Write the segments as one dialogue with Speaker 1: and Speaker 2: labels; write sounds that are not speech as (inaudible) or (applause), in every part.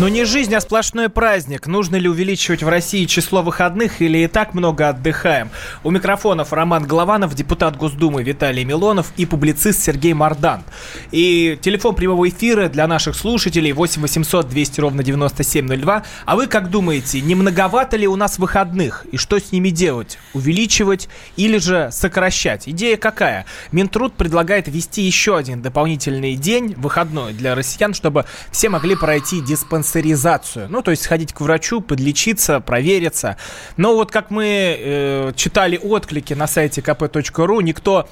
Speaker 1: Но не жизнь, а сплошной праздник. Нужно ли увеличивать в России число выходных или и так много отдыхаем? У микрофонов Роман Голованов, депутат Госдумы Виталий Милонов и публицист Сергей Мардан. И телефон прямого эфира для наших слушателей 8 800 200 ровно 9702. А вы как думаете, не многовато ли у нас выходных? И что с ними делать? Увеличивать или же сокращать? Идея какая? Минтруд предлагает ввести еще один дополнительный день, выходной для россиян, чтобы все могли пройти диспансер диспансеризацию. Ну, то есть сходить к врачу, подлечиться, провериться. Но вот как мы э, читали отклики на сайте kp.ru, никто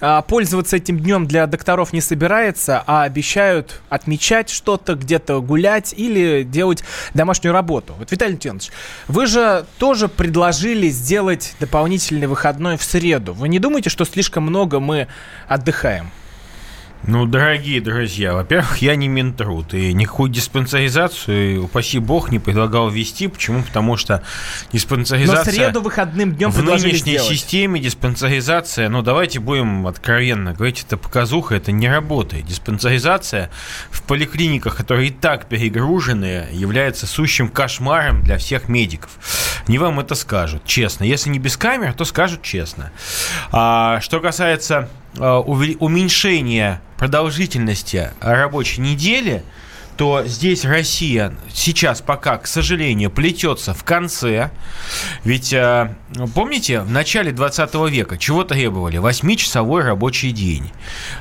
Speaker 1: э, пользоваться этим днем для докторов не собирается, а обещают отмечать что-то, где-то гулять или делать домашнюю работу. Вот, Виталий Леонидович, вы же тоже предложили сделать дополнительный выходной в среду. Вы не думаете, что слишком много мы отдыхаем?
Speaker 2: Ну, дорогие друзья, во-первых, я не Минтруд, и никакую диспансеризацию, упаси бог, не предлагал ввести. Почему? Потому что диспансеризация...
Speaker 1: Но среду выходным днем
Speaker 2: В нынешней сделать. системе диспансеризация, ну, давайте будем откровенно говорить, это показуха, это не работает. Диспансеризация в поликлиниках, которые и так перегружены, является сущим кошмаром для всех медиков. Не вам это скажут, честно. Если не без камер, то скажут честно. А, что касается а, уменьшения продолжительности рабочей недели – то здесь Россия сейчас пока, к сожалению, плетется в конце. Ведь э, помните, в начале 20 века чего требовали? Восьмичасовой рабочий день.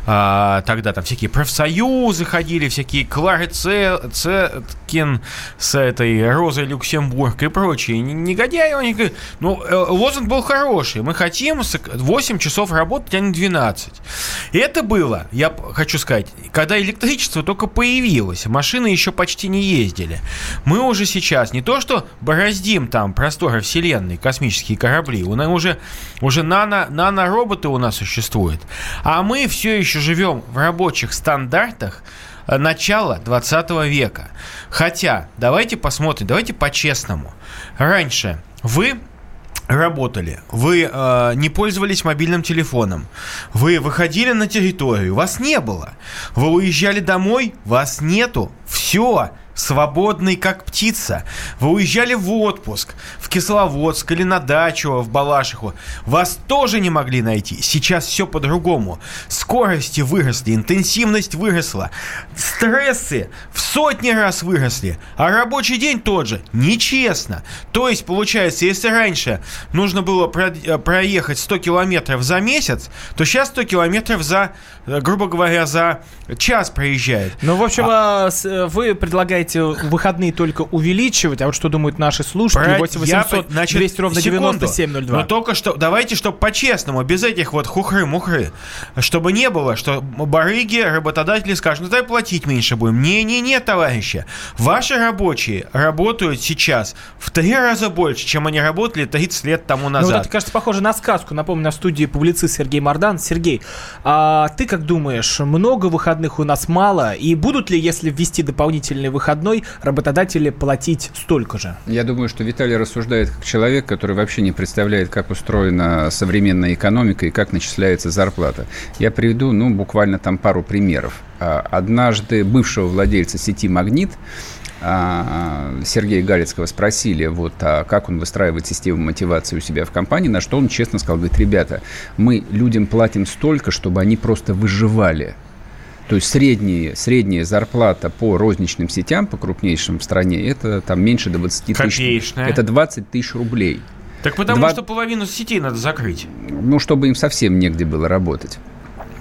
Speaker 2: А, тогда там всякие профсоюзы ходили, всякие Клары Цеткин с этой Розой Люксембург и прочие негодяи. Они говорят, ну, э, лозунг был хороший. Мы хотим 8 часов работать, а не 12. И это было, я хочу сказать, когда электричество только появилось машины еще почти не ездили. Мы уже сейчас не то что бороздим там просторы Вселенной, космические корабли, у нас уже, уже нано, нано-роботы у нас существуют, а мы все еще живем в рабочих стандартах, э, начала 20 века. Хотя, давайте посмотрим, давайте по-честному. Раньше вы работали, вы э, не пользовались мобильным телефоном, вы выходили на территорию, вас не было, вы уезжали домой, вас нету, все, свободный как птица. Вы уезжали в отпуск, в Кисловодск или на дачу в Балашиху. Вас тоже не могли найти. Сейчас все по-другому. Скорости выросли, интенсивность выросла, стрессы в сотни раз выросли, а рабочий день тот же. Нечестно. То есть, получается, если раньше нужно было про- проехать 100 километров за месяц, то сейчас 100 километров за, грубо говоря, за час проезжает.
Speaker 1: Ну, в общем, а... а вы предлагаете предлагаете выходные только увеличивать, а вот что думают наши слушатели? Про... 8 800 я, значит, 200 ровно секунду. 9702.
Speaker 2: Но только что, давайте, чтобы по-честному, без этих вот хухры-мухры, чтобы не было, что барыги, работодатели скажут, ну дай платить меньше будем. Не-не-не, товарищи. Ваши рабочие работают сейчас в три раза больше, чем они работали 30 лет тому назад. Ну, вот
Speaker 1: это, кажется, похоже на сказку. Напомню, на студии публицист Сергей Мардан. Сергей, а ты как думаешь, много выходных у нас мало? И будут ли, если ввести дополнительные выходные, выходной работодатели платить столько же.
Speaker 3: Я думаю, что Виталий рассуждает как человек, который вообще не представляет, как устроена современная экономика и как начисляется зарплата. Я приведу, ну, буквально там пару примеров. А, однажды бывшего владельца сети «Магнит» а, Сергея Галицкого спросили, вот, а как он выстраивает систему мотивации у себя в компании, на что он честно сказал, говорит, ребята, мы людям платим столько, чтобы они просто выживали. То есть средняя, средняя зарплата по розничным сетям, по крупнейшим в стране, это там меньше 20 тысяч. Это 20 тысяч рублей.
Speaker 2: Так потому 2... что половину сетей надо закрыть.
Speaker 3: Ну, чтобы им совсем негде было работать.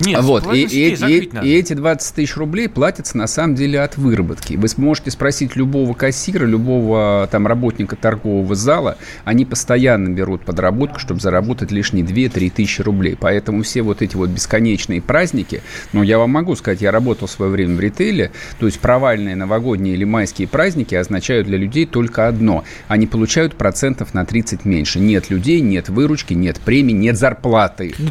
Speaker 3: Нет, вот, и, и, и, и эти 20 тысяч рублей платятся на самом деле от выработки. Вы сможете спросить любого кассира, любого там работника торгового зала, они постоянно берут подработку, чтобы заработать лишние 2-3 тысячи рублей. Поэтому все вот эти вот бесконечные праздники, ну, я вам могу сказать, я работал в свое время в ритейле, то есть провальные новогодние или майские праздники означают для людей только одно. Они получают процентов на 30 меньше. Нет людей, нет выручки, нет премий, нет зарплаты. Ну,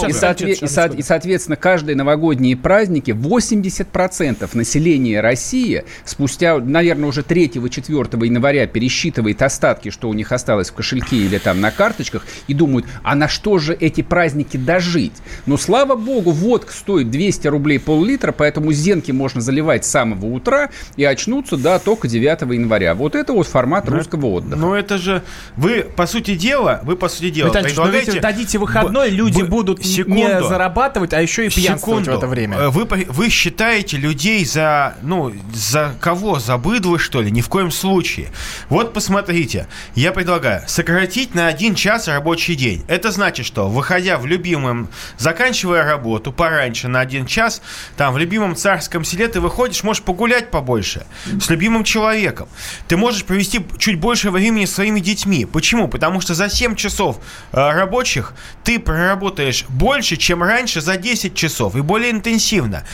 Speaker 3: так и, соотве- и, со- и, соответственно, каждые новогодние праздники 80% населения России спустя, наверное, уже 3-4 января пересчитывает остатки, что у них осталось в кошельке или там на карточках, и думают, а на что же эти праздники дожить? Но, слава богу, водка стоит 200 рублей пол-литра, поэтому зенки можно заливать с самого утра и очнуться, да, только 9 января. Вот это вот формат
Speaker 2: Ну,
Speaker 3: русского отдыха.
Speaker 2: Ну это же вы по сути дела, вы по сути дела
Speaker 1: Витальевич, ну ведь дадите выходной,
Speaker 2: Б-
Speaker 1: люди
Speaker 2: б-
Speaker 1: будут не
Speaker 2: секунду.
Speaker 1: Зарабатывать, а еще и пьянствовать
Speaker 2: Секунду.
Speaker 1: в это время.
Speaker 2: Э, Вы, вы считаете людей за, ну, за кого? За быдло, что ли? Ни в коем случае. Вот посмотрите. Я предлагаю сократить на один час рабочий день. Это значит, что, выходя в любимом, заканчивая работу пораньше на один час, там, в любимом царском селе ты выходишь, можешь погулять побольше с любимым человеком. Ты можешь провести чуть больше времени с своими детьми. Почему? Потому что за 7 часов э, рабочих ты проработаешь больше, чем раньше за 10 часов и более интенсивно.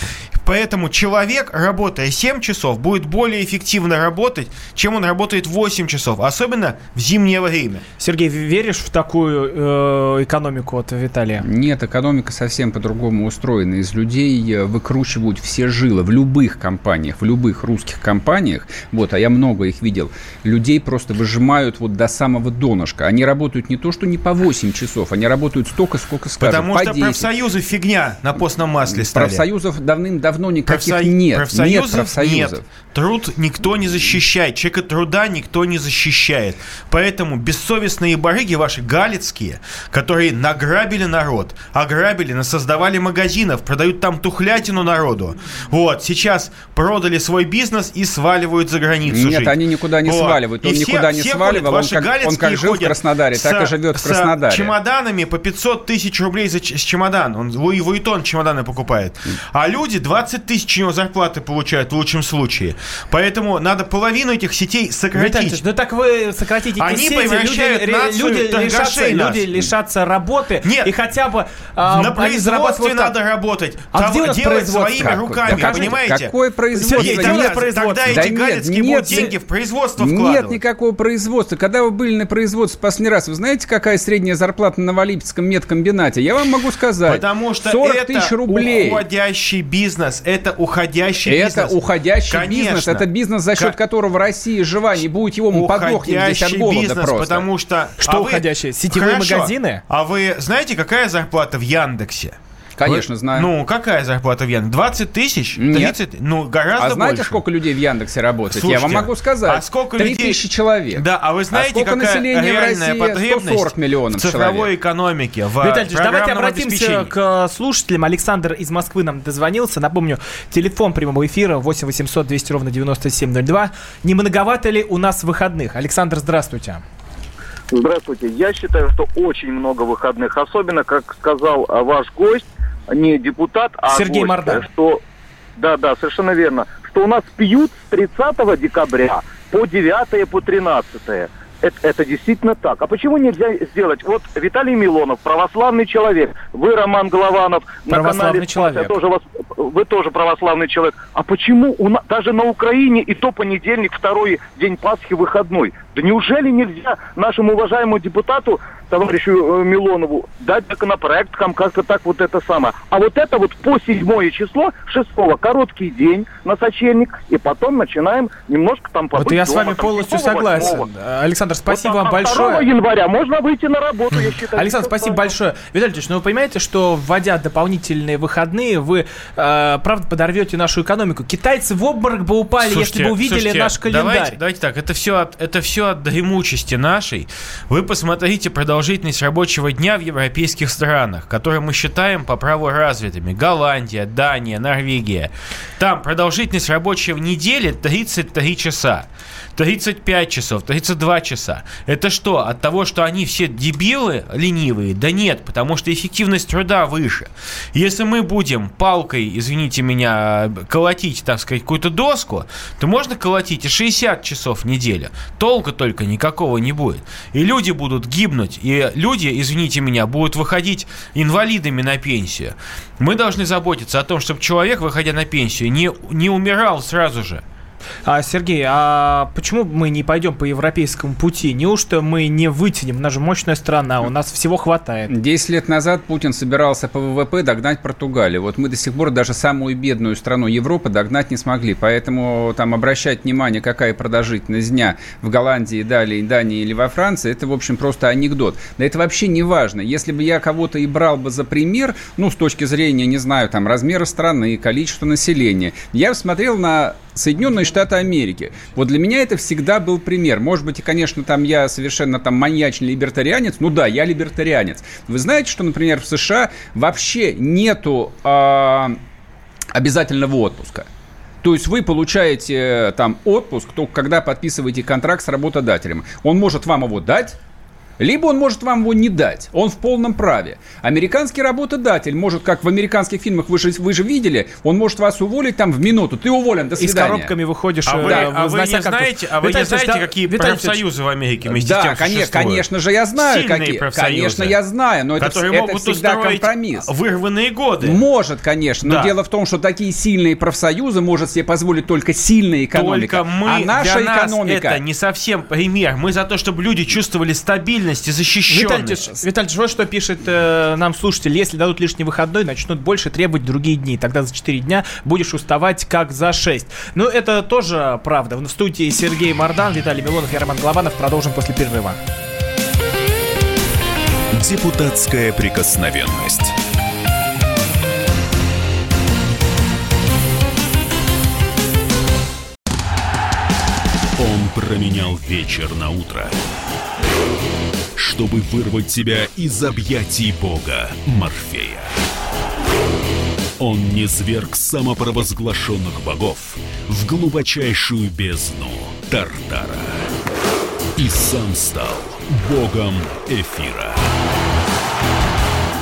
Speaker 2: Поэтому человек, работая 7 часов, будет более эффективно работать, чем он работает 8 часов, особенно в зимнее время.
Speaker 1: Сергей, веришь в такую э, экономику от Виталия?
Speaker 3: Нет, экономика совсем по-другому устроена. Из людей э, выкручивают все жилы в любых компаниях, в любых русских компаниях. Вот, а я много их видел. Людей просто выжимают вот до самого донышка. Они работают не то, что не по 8 часов, они работают столько, сколько скажут.
Speaker 2: Потому
Speaker 3: по
Speaker 2: что
Speaker 3: 10.
Speaker 2: профсоюзы фигня на постном масле стали.
Speaker 3: Профсоюзов давным-давно никаких
Speaker 2: Профсо-
Speaker 3: нет.
Speaker 2: Профсоюзов
Speaker 3: нет профсоюзов.
Speaker 2: нет. Труд никто не защищает. Человека труда никто не защищает. Поэтому бессовестные барыги ваши галицкие, которые награбили народ, ограбили, насоздавали магазинов, продают там тухлятину народу. Вот, сейчас продали свой бизнес и сваливают за границу
Speaker 3: Нет,
Speaker 2: жить.
Speaker 3: они никуда не
Speaker 2: Вот.
Speaker 3: сваливают. Он
Speaker 2: И все-
Speaker 3: никуда не
Speaker 2: все
Speaker 3: сваливал.
Speaker 2: ходят,
Speaker 3: Он
Speaker 2: ваши
Speaker 3: как, он как жил в Краснодаре, так и
Speaker 2: с-
Speaker 3: живет в
Speaker 2: с
Speaker 3: Краснодаре.
Speaker 2: чемоданами по 500 тысяч рублей за с чемодан. Он Луи Vuitton чемоданы покупает. А люди 20 тысяч у него зарплаты получают в лучшем случае. Поэтому надо половину этих сетей
Speaker 1: Витальевич,
Speaker 2: сократить.
Speaker 1: ну так вы сократите эти
Speaker 2: Они
Speaker 1: сети,
Speaker 2: превращают
Speaker 1: люди,
Speaker 2: нацию
Speaker 1: люди, лишатся,
Speaker 2: нас.
Speaker 1: люди лишатся работы
Speaker 2: Нет.
Speaker 1: и хотя бы а,
Speaker 2: На производстве
Speaker 1: так.
Speaker 2: надо работать.
Speaker 1: А где у нас
Speaker 2: делать
Speaker 1: производство?
Speaker 2: своими
Speaker 3: Как?
Speaker 2: руками,
Speaker 3: Покажите,
Speaker 2: понимаете?
Speaker 3: Какое производство?
Speaker 1: Нас
Speaker 2: тогда,
Speaker 1: производство?
Speaker 2: тогда
Speaker 3: Да
Speaker 2: эти
Speaker 3: нет,
Speaker 2: галицкие
Speaker 3: нет,
Speaker 2: будут деньги в производство
Speaker 3: Нет
Speaker 2: вкладывать.
Speaker 3: никакого производства. Когда вы были на производстве последний раз, вы знаете, какая средняя зарплата на Новолипецком медкомбинате? Я вам могу сказать.
Speaker 2: Потому что
Speaker 3: 40
Speaker 2: это
Speaker 3: тысяч рублей.
Speaker 2: уходящий бизнес. Это уходящий
Speaker 3: Это
Speaker 2: бизнес.
Speaker 3: уходящий
Speaker 2: Конечно.
Speaker 3: бизнес. Это бизнес, за счет
Speaker 2: Ка-
Speaker 3: которого Россия жива. Не будет его, мы подохнем здесь от
Speaker 2: Уходящий
Speaker 3: голода
Speaker 2: бизнес,
Speaker 3: просто.
Speaker 2: потому что...
Speaker 1: Что
Speaker 2: а вы-
Speaker 1: уходящий? Сетевые
Speaker 2: Хорошо.
Speaker 1: магазины?
Speaker 2: А вы знаете, какая зарплата в Яндексе?
Speaker 3: Конечно,
Speaker 2: Вы-
Speaker 3: знаю.
Speaker 2: Ну, какая зарплата в Яндексе? 20 тысяч?
Speaker 3: Нет.
Speaker 2: 30? Ну, гораздо
Speaker 3: а знаете,
Speaker 2: больше.
Speaker 3: сколько людей в Яндексе работает?
Speaker 2: Слушайте,
Speaker 3: Я вам могу сказать.
Speaker 2: а сколько
Speaker 3: 3
Speaker 2: людей-
Speaker 3: тысячи человек.
Speaker 2: Да, а вы знаете,
Speaker 3: сколько
Speaker 2: какая
Speaker 3: населения в
Speaker 2: реальная
Speaker 3: России?
Speaker 2: потребность
Speaker 3: 140 миллионов
Speaker 2: в цифровой
Speaker 3: человек.
Speaker 2: экономике, в
Speaker 1: Витальевич, давайте обратимся к э, слушателям. Александр из Москвы нам дозвонился. Напомню, телефон прямого эфира 8 800 200 ровно 9702. Не многовато ли у нас выходных? Александр, здравствуйте.
Speaker 4: Здравствуйте. Я считаю, что очень много выходных, особенно, как сказал а, ваш гость, не депутат, а
Speaker 1: Сергей
Speaker 4: гость,
Speaker 1: Мордан.
Speaker 4: что да, да, совершенно верно, что у нас пьют с 30 декабря по 9 по 13 это, это действительно так. А почему нельзя сделать? Вот Виталий Милонов, православный человек, вы, Роман Голованов, на
Speaker 1: Православный
Speaker 4: канале
Speaker 1: человек.
Speaker 4: тоже вас, вы тоже православный человек. А почему у нас, даже на Украине и то понедельник, второй день Пасхи выходной? Да неужели нельзя нашему уважаемому депутату, товарищу э, Милонову, дать законопроект, там как-то так вот это самое. А вот это вот по седьмое число, шестого, короткий день на сочельник, и потом начинаем немножко там побыть
Speaker 1: Вот я с
Speaker 4: дома,
Speaker 1: вами
Speaker 4: там,
Speaker 1: полностью
Speaker 4: седьмого,
Speaker 1: согласен. Александр, спасибо
Speaker 4: Вот,
Speaker 1: вам
Speaker 4: 2
Speaker 1: большое.
Speaker 4: января можно выйти на работу, я считаю.
Speaker 1: Александр, спасибо большое. Виталий Ильич, ну вы понимаете, что вводя дополнительные выходные, вы, э, правда, подорвете нашу экономику. Китайцы в обморок бы упали, если бы увидели
Speaker 2: слушайте,
Speaker 1: наш календарь.
Speaker 2: Давайте, давайте так, это все, от, это все от дремучести нашей. Вы посмотрите продолжительность рабочего дня в европейских странах, которые мы считаем по праву развитыми. Голландия, Дания, Норвегия. Там продолжительность рабочей недели 33 часа. 35 часов, 32 часа. Это что, от того, что они все дебилы, ленивые? Да нет, потому что эффективность труда выше. Если мы будем палкой, извините меня, колотить, так сказать, какую-то доску, то можно колотить и 60 часов в неделю. Толка только никакого не будет. И люди будут гибнуть, и люди, извините меня, будут выходить инвалидами на пенсию. Мы должны заботиться о том, чтобы человек, выходя на пенсию, не, не умирал сразу же.
Speaker 1: А, Сергей, а почему мы не пойдем по европейскому пути? Неужто мы не вытянем? У нас же мощная страна, у нас всего хватает.
Speaker 3: Десять лет назад Путин собирался по ВВП догнать Португалию. Вот мы до сих пор даже самую бедную страну Европы догнать не смогли. Поэтому там обращать внимание, какая продолжительность дня в Голландии, Далее, Дании или во Франции, это, в общем, просто анекдот. Да это вообще не важно. Если бы я кого-то и брал бы за пример, ну, с точки зрения, не знаю, там, размера страны, количества населения, я смотрел на Соединенные Штаты Америки. Вот для меня это всегда был пример. Может быть, и, конечно, там я совершенно там маньячный либертарианец. Ну да, я либертарианец. Вы знаете, что, например, в США вообще нету э, обязательного отпуска. То есть вы получаете э, там отпуск, только когда подписываете контракт с работодателем. Он может вам его дать, либо он может вам его не дать. Он в полном праве. Американский работодатель может, как в американских фильмах вы же, вы же видели, он может вас уволить там в минуту. Ты уволен, до свидания.
Speaker 1: И с коробками выходишь.
Speaker 2: А вы, да, а вы не знаете, а вы Виталий, не знаете, какие Виталий, профсоюзы в Америке вместе
Speaker 3: да,
Speaker 2: с тем
Speaker 3: конечно, конечно же, я знаю,
Speaker 2: Сильные
Speaker 3: какие.
Speaker 2: профсоюзы,
Speaker 3: конечно, я знаю, но это,
Speaker 2: которые
Speaker 3: это
Speaker 2: могут
Speaker 3: всегда компромисс.
Speaker 2: вырванные годы.
Speaker 3: Может, конечно, но
Speaker 2: Да.
Speaker 3: дело в том, что такие сильные профсоюзы может себе позволить только сильная экономика.
Speaker 2: Только мы,
Speaker 3: а наша
Speaker 2: для нас
Speaker 3: экономика...
Speaker 2: это не совсем пример. Мы за то, чтобы люди чувствовали стабильность и защищенность.
Speaker 1: Витальевич, Витальевич, вот что пишет э, нам слушатель. Если дадут лишний выходной, начнут больше требовать другие дни. Тогда за 4 дня будешь уставать как за 6. Но это тоже правда. В студии Сергей Мордан, Виталий Милонов, я Роман Голованов. Продолжим после перерыва.
Speaker 5: Депутатская прикосновенность. Он променял вечер на утро, чтобы вырвать себя из объятий бога Морфея. Он низверг самопровозглашенных богов в глубочайшую бездну Тартара и сам стал богом эфира.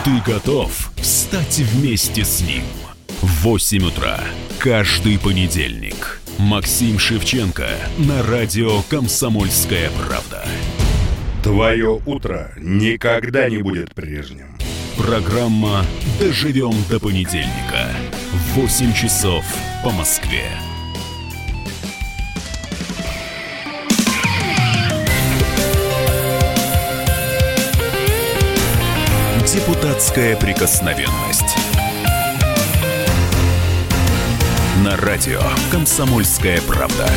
Speaker 5: Ты готов встать вместе с ним? В 8 утра каждый понедельник. Максим Шевченко на радио «Комсомольская правда».
Speaker 6: Твое утро никогда не будет прежним.
Speaker 5: Программа «Доживем до понедельника». В 8 часов по Москве. Депутатская прикосновенность. На радио «Комсомольская правда».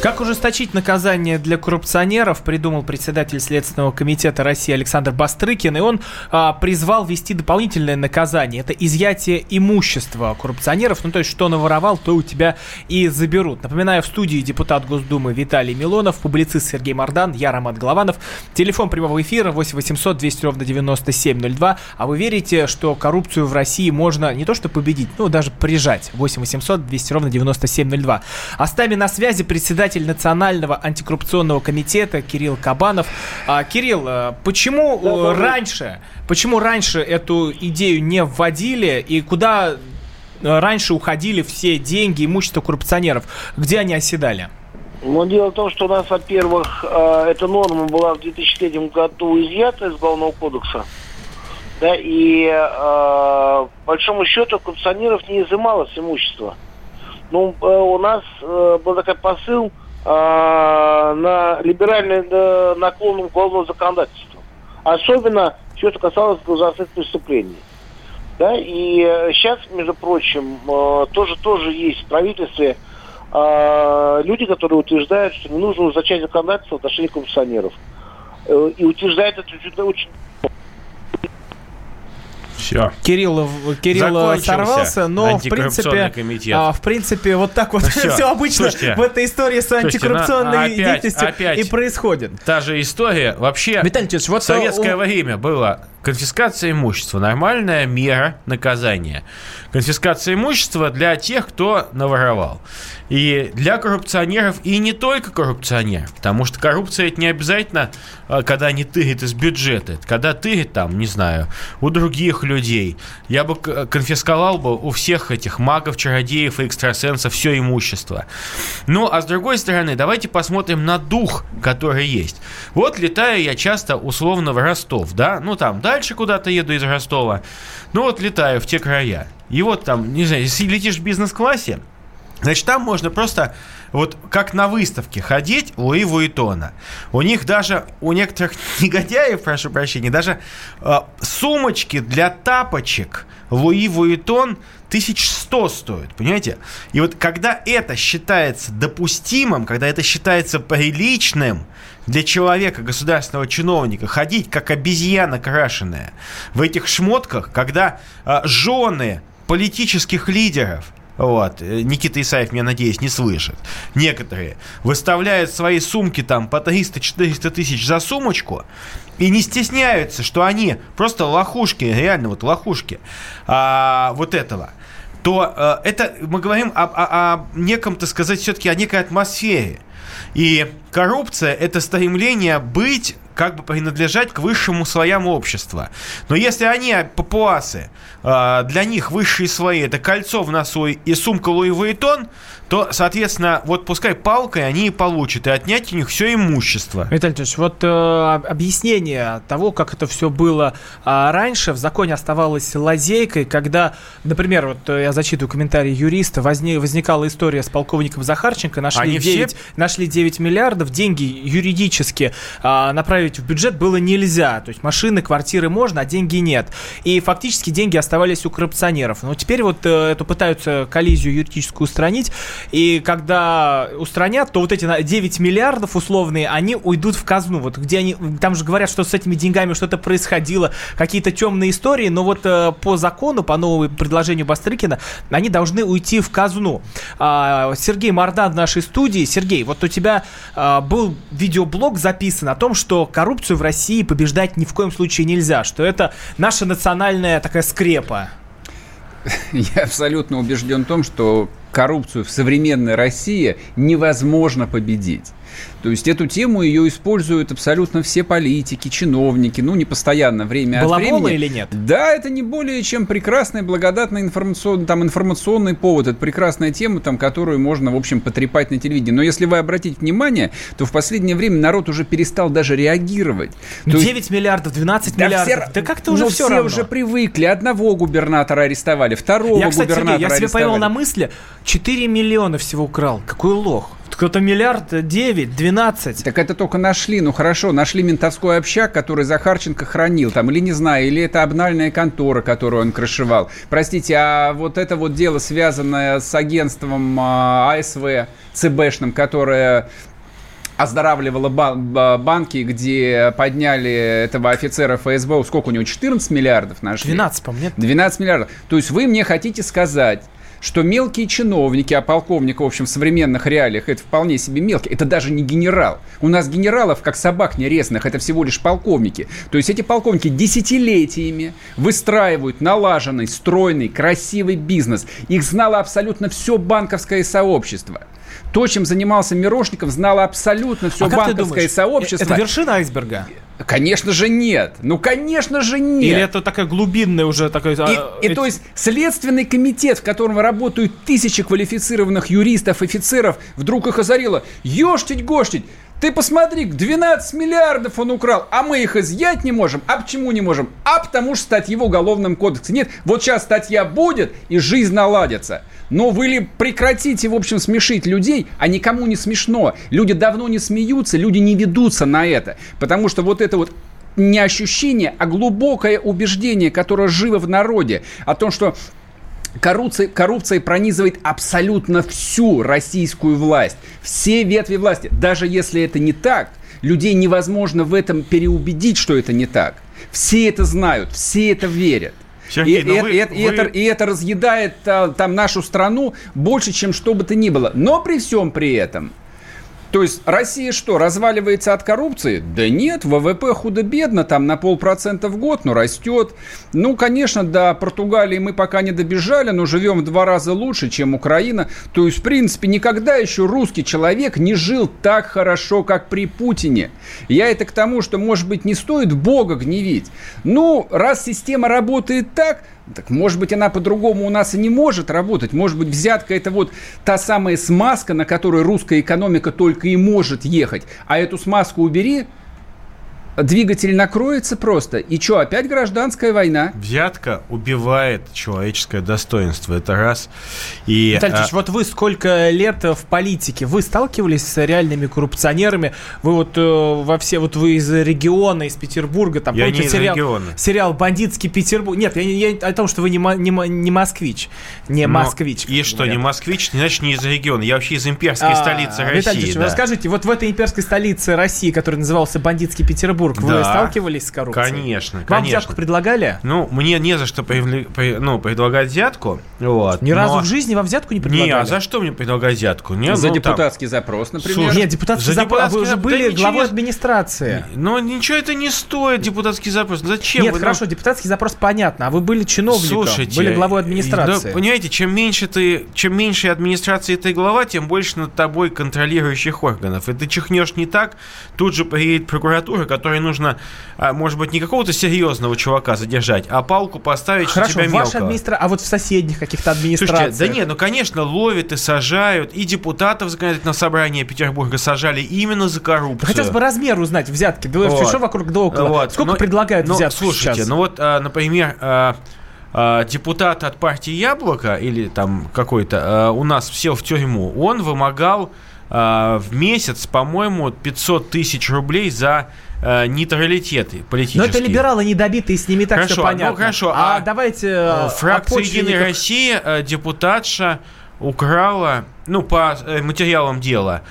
Speaker 1: Как ужесточить наказание для коррупционеров, придумал председатель Следственного комитета России Александр Бастрыкин, и он а, призвал ввести дополнительное наказание. Это изъятие имущества коррупционеров, ну то есть что наворовал, то у тебя и заберут. Напоминаю, в студии депутат Госдумы Виталий Милонов, публицист Сергей Мордан, я Роман Голованов. Телефон прямого эфира 8 800 200 ровно 9702. А вы верите, что коррупцию в России можно не то что победить, ну даже прижать? 8 800 200 ровно 9702. А на связи председатель Национального антикоррупционного комитета Кирилл Кабанов. А, Кирилл, а, почему э, раньше, почему раньше эту идею не вводили и куда э, раньше уходили все деньги, имущество коррупционеров? Где они оседали?
Speaker 7: Но дело в том, что у нас, во-первых, э, эта норма была в 2003 году изъята из Уголовного кодекса. Да, и э, по большому счету коррупционеров не изымалось имущество. Ну, э, у нас э, был такой посыл э, на либеральный э, наклон уголовного законодательства. Особенно все, что касалось государственных преступлений. Да, и э, сейчас, между прочим, э, тоже, тоже есть в правительстве э, люди, которые утверждают, что не нужно ужесточать законодательство в отношении коррупционеров. Э, и утверждают это очень
Speaker 2: Все.
Speaker 1: Кирилл, в- Кирилл
Speaker 2: Закончился
Speaker 1: сорвался, но в принципе,
Speaker 2: комитет.
Speaker 1: а, в принципе, вот так вот (laughs)
Speaker 2: Всё.
Speaker 1: все обычно
Speaker 2: Слушайте,
Speaker 1: в этой истории с
Speaker 2: слушайте,
Speaker 1: антикоррупционной
Speaker 2: на- опять-
Speaker 1: деятельностью
Speaker 2: опять.
Speaker 1: и происходит.
Speaker 2: Та же история. Вообще,
Speaker 1: Виталий вот
Speaker 2: в советское
Speaker 1: у-
Speaker 2: время была конфискация имущества. Нормальная мера наказания. Конфискация имущества для тех, кто наворовал. И для коррупционеров, и не только коррупционеров. Потому что коррупция это не обязательно, а, когда они тырят из бюджета. Это когда тырят там, не знаю, у других людей. Я бы к- конфисковал бы у всех этих магов, чародеев и экстрасенсов все имущество. Ну, а с другой стороны, давайте посмотрим на дух, который есть. Вот летаю я часто условно в Ростов, да, ну там, да, дальше куда-то еду из Ростова, ну вот летаю в те края. И вот там, не знаю, если летишь в бизнес-классе, Значит, там можно просто вот как на выставке ходить Луи Вуитона. У них даже, у некоторых (laughs) негодяев, прошу прощения, даже э, сумочки для тапочек Луи Вуитон 1100 стоят, понимаете? И вот когда это считается допустимым, когда это считается приличным для человека, государственного чиновника, ходить как обезьяна крашеная в этих шмотках, когда э, жены политических лидеров – вот. Никита Исаев, я надеюсь, не слышит. Некоторые выставляют свои сумки там по 300-400 тысяч за сумочку и не стесняются, что они просто лохушки, реально вот лохушки а, вот этого то э, это мы говорим о, о, о неком, так сказать, все-таки о некой атмосфере. И коррупция – это стремление быть как бы принадлежать к высшему слоям общества. Но если они, папуасы, а, для них высшие слои это кольцо в носу и сумка Луи Vuitton, то, соответственно, вот пускай палкой они и получат, и отнять у них все имущество.
Speaker 1: Виталий Ильич, вот э, объяснение того, как это все было э, раньше, в законе оставалось лазейкой, когда, например, вот э, я зачитываю комментарий юриста, возник, возникала история с полковником Захарченко, нашли, 9, все... нашли 9 миллиардов, деньги юридически э, направить в бюджет было нельзя, то есть машины, квартиры можно, а деньги нет. И фактически деньги оставались у коррупционеров. Но теперь вот э, эту пытаются коллизию юридическую устранить, и когда устранят, то вот эти 9 миллиардов условные, они уйдут в казну. Вот где они, там же говорят, что с этими деньгами что-то происходило, какие-то темные истории, но вот э, по закону, по новому предложению Бастрыкина, они должны уйти в казну. А, Сергей Мордан в нашей студии. Сергей, вот у тебя а, был видеоблог записан о том, что коррупцию в России побеждать ни в коем случае нельзя, что это наша национальная такая скрепа. (laughs)
Speaker 3: Я абсолютно убежден в том, что коррупцию в современной России невозможно победить. То есть эту тему ее используют абсолютно все политики, чиновники, ну, не постоянно, время
Speaker 1: Балаболы
Speaker 3: от времени.
Speaker 1: или нет?
Speaker 3: Да, это не более чем прекрасный, благодатный информационный, там, информационный повод. Это прекрасная тема, там, которую можно, в общем, потрепать на телевидении. Но если вы обратите внимание, то в последнее время народ уже перестал даже реагировать.
Speaker 1: То 9 есть... миллиардов, 12 да миллиардов.
Speaker 3: Все... Да как-то уже все, все равно. уже привыкли. Одного губернатора арестовали, второго я, кстати, губернатора Сергей,
Speaker 1: я себе поймал на мысли, 4 миллиона всего украл. Какой лох. Кто-то миллиард, 9, 12.
Speaker 3: Так это только нашли. Ну хорошо, нашли ментовской общак, который Захарченко хранил. Там, или не знаю, или это обнальная контора, которую он крышевал. Простите, а вот это вот дело, связанное с агентством а, АСВ ЦБшным, которое оздоравливала банки, где подняли этого офицера ФСБ, сколько у него, 14 миллиардов нашли?
Speaker 1: 12, по-моему,
Speaker 3: 12 миллиардов. То есть вы мне хотите сказать, что мелкие чиновники, а полковник, в общем, в современных реалиях, это вполне себе мелкий, это даже не генерал. У нас генералов, как собак нерезанных, это всего лишь полковники. То есть эти полковники десятилетиями выстраивают налаженный, стройный, красивый бизнес. Их знало абсолютно все банковское сообщество. То, чем занимался Мирошников, знало абсолютно все а банковское сообщество.
Speaker 1: Это вершина айсберга?
Speaker 3: Конечно же нет. Ну, конечно же нет.
Speaker 1: Или это такая глубинная уже такая... И,
Speaker 3: а, и то есть Следственный комитет, в котором работают тысячи квалифицированных юристов, офицеров, вдруг их озарило. Ёштить-гоштить, ты посмотри, 12 миллиардов он украл, а мы их изъять не можем. А почему не можем? А потому что статья в Уголовном кодексе нет. Вот сейчас статья будет, и жизнь наладится. Но вы ли прекратите, в общем, смешить людей, а никому не смешно. Люди давно не смеются, люди не ведутся на это. Потому что вот это вот не ощущение, а глубокое убеждение, которое живо в народе, о том, что Коррупция, коррупция пронизывает абсолютно всю российскую власть, все ветви власти. Даже если это не так, людей невозможно в этом переубедить, что это не так. Все это знают, все это верят. Сергей, и, и, вы, и, вы... и, это, и это разъедает а, там нашу страну больше, чем что бы то ни было. Но при всем при этом то есть Россия что, разваливается от коррупции? Да нет, ВВП худо-бедно, там на полпроцента в год, но растет. Ну, конечно, до Португалии мы пока не добежали, но живем в два раза лучше, чем Украина. То есть, в принципе, никогда еще русский человек не жил так хорошо, как при Путине. Я это к тому, что, может быть, не стоит Бога гневить. Ну, раз система работает так, так может быть она по-другому у нас и не может работать. Может быть взятка это вот та самая смазка, на которой русская экономика только и может ехать. А эту смазку убери, двигатель накроется просто. И что, опять гражданская война?
Speaker 2: Взятка убивает человеческое достоинство. Это раз. И,
Speaker 1: Виталий
Speaker 2: а,
Speaker 1: вот вы сколько лет в политике? Вы сталкивались с реальными коррупционерами? Вы вот э, во все, вот вы из региона, из Петербурга, там,
Speaker 2: Я
Speaker 1: помните
Speaker 2: не из
Speaker 1: сериал,
Speaker 2: региона.
Speaker 1: сериал «Бандитский Петербург»? Нет, я, я о том, что вы не, не, не москвич. Не
Speaker 2: но-
Speaker 1: москвич.
Speaker 2: И что,
Speaker 1: говорят.
Speaker 2: не москвич, не значит не из региона. Я вообще из имперской
Speaker 1: А,
Speaker 2: столицы
Speaker 1: Виталий
Speaker 2: России.
Speaker 1: Ильич,
Speaker 2: да.
Speaker 1: расскажите, вот в этой имперской столице России, которая назывался Бандитский Петербург, вы
Speaker 2: Да.
Speaker 1: сталкивались с коррупцией?
Speaker 2: Конечно,
Speaker 1: Вам
Speaker 2: конечно.
Speaker 1: взятку предлагали?
Speaker 2: Ну, мне не за что привле- при- ну, предлагать взятку. Вот,
Speaker 1: Ни
Speaker 2: но-
Speaker 1: разу в жизни вам взятку не предлагали?
Speaker 2: Не, а за что мне предлагать взятку? Не,
Speaker 3: За
Speaker 2: ну, там-
Speaker 3: депутатский запрос, например.
Speaker 2: Слушай,
Speaker 1: Нет, депутатский
Speaker 2: За
Speaker 1: запрос. А вы
Speaker 2: депутатский
Speaker 1: уже
Speaker 2: запрос-
Speaker 1: были
Speaker 2: да ничего
Speaker 1: главой
Speaker 2: не-
Speaker 1: администрации.
Speaker 2: Но ничего это не стоит, депутатский запрос. Зачем?
Speaker 1: Нет,
Speaker 2: вы
Speaker 1: хорошо, депутатский запрос понятно. А вы были чиновником,
Speaker 2: Слушайте,
Speaker 1: были главой
Speaker 2: да,
Speaker 1: администрации.
Speaker 2: понимаете, чем меньше ты, чем меньше администрации ты глава, тем больше над тобой контролирующих органов. И ты чихнешь не так, тут же приедет прокуратура, которой нужно, а, может быть, не какого-то серьезного чувака задержать, а палку поставить, что
Speaker 1: Хорошо,
Speaker 2: тебя
Speaker 1: ваша
Speaker 2: мелкого.
Speaker 1: администрация, а вот в соседних каких-то администрациях.
Speaker 2: Слушайте, да нет, ну конечно, ловят и сажают, и депутатов законодательного собрания Петербурга сажали именно за коррупцию.
Speaker 1: Да Хотелось бы размер узнать взятки.
Speaker 2: Вот.
Speaker 1: все вокруг да около.
Speaker 2: Вот.
Speaker 1: Сколько
Speaker 2: Но-
Speaker 1: предлагают
Speaker 2: ну,
Speaker 1: взятку
Speaker 2: Слушайте,
Speaker 1: сейчас?
Speaker 2: ну вот, а, например, а, депутат от партии Яблоко или там какой-то у нас сел в тюрьму, он вымогал в месяц, по-моему, 500 тысяч рублей за а, нейтралитеты
Speaker 1: Но
Speaker 2: политические.
Speaker 1: это либералы недобитые, с ними так
Speaker 2: Хорошо,
Speaker 1: все
Speaker 2: ну,
Speaker 1: понятно.
Speaker 2: хорошо,
Speaker 1: а,
Speaker 2: а,
Speaker 1: давайте
Speaker 2: Э,
Speaker 1: э,
Speaker 2: Фракция
Speaker 1: о
Speaker 2: «Единая
Speaker 1: почвенниках.
Speaker 2: Россия» э, депутатша украла, ну, по э, материалам дела,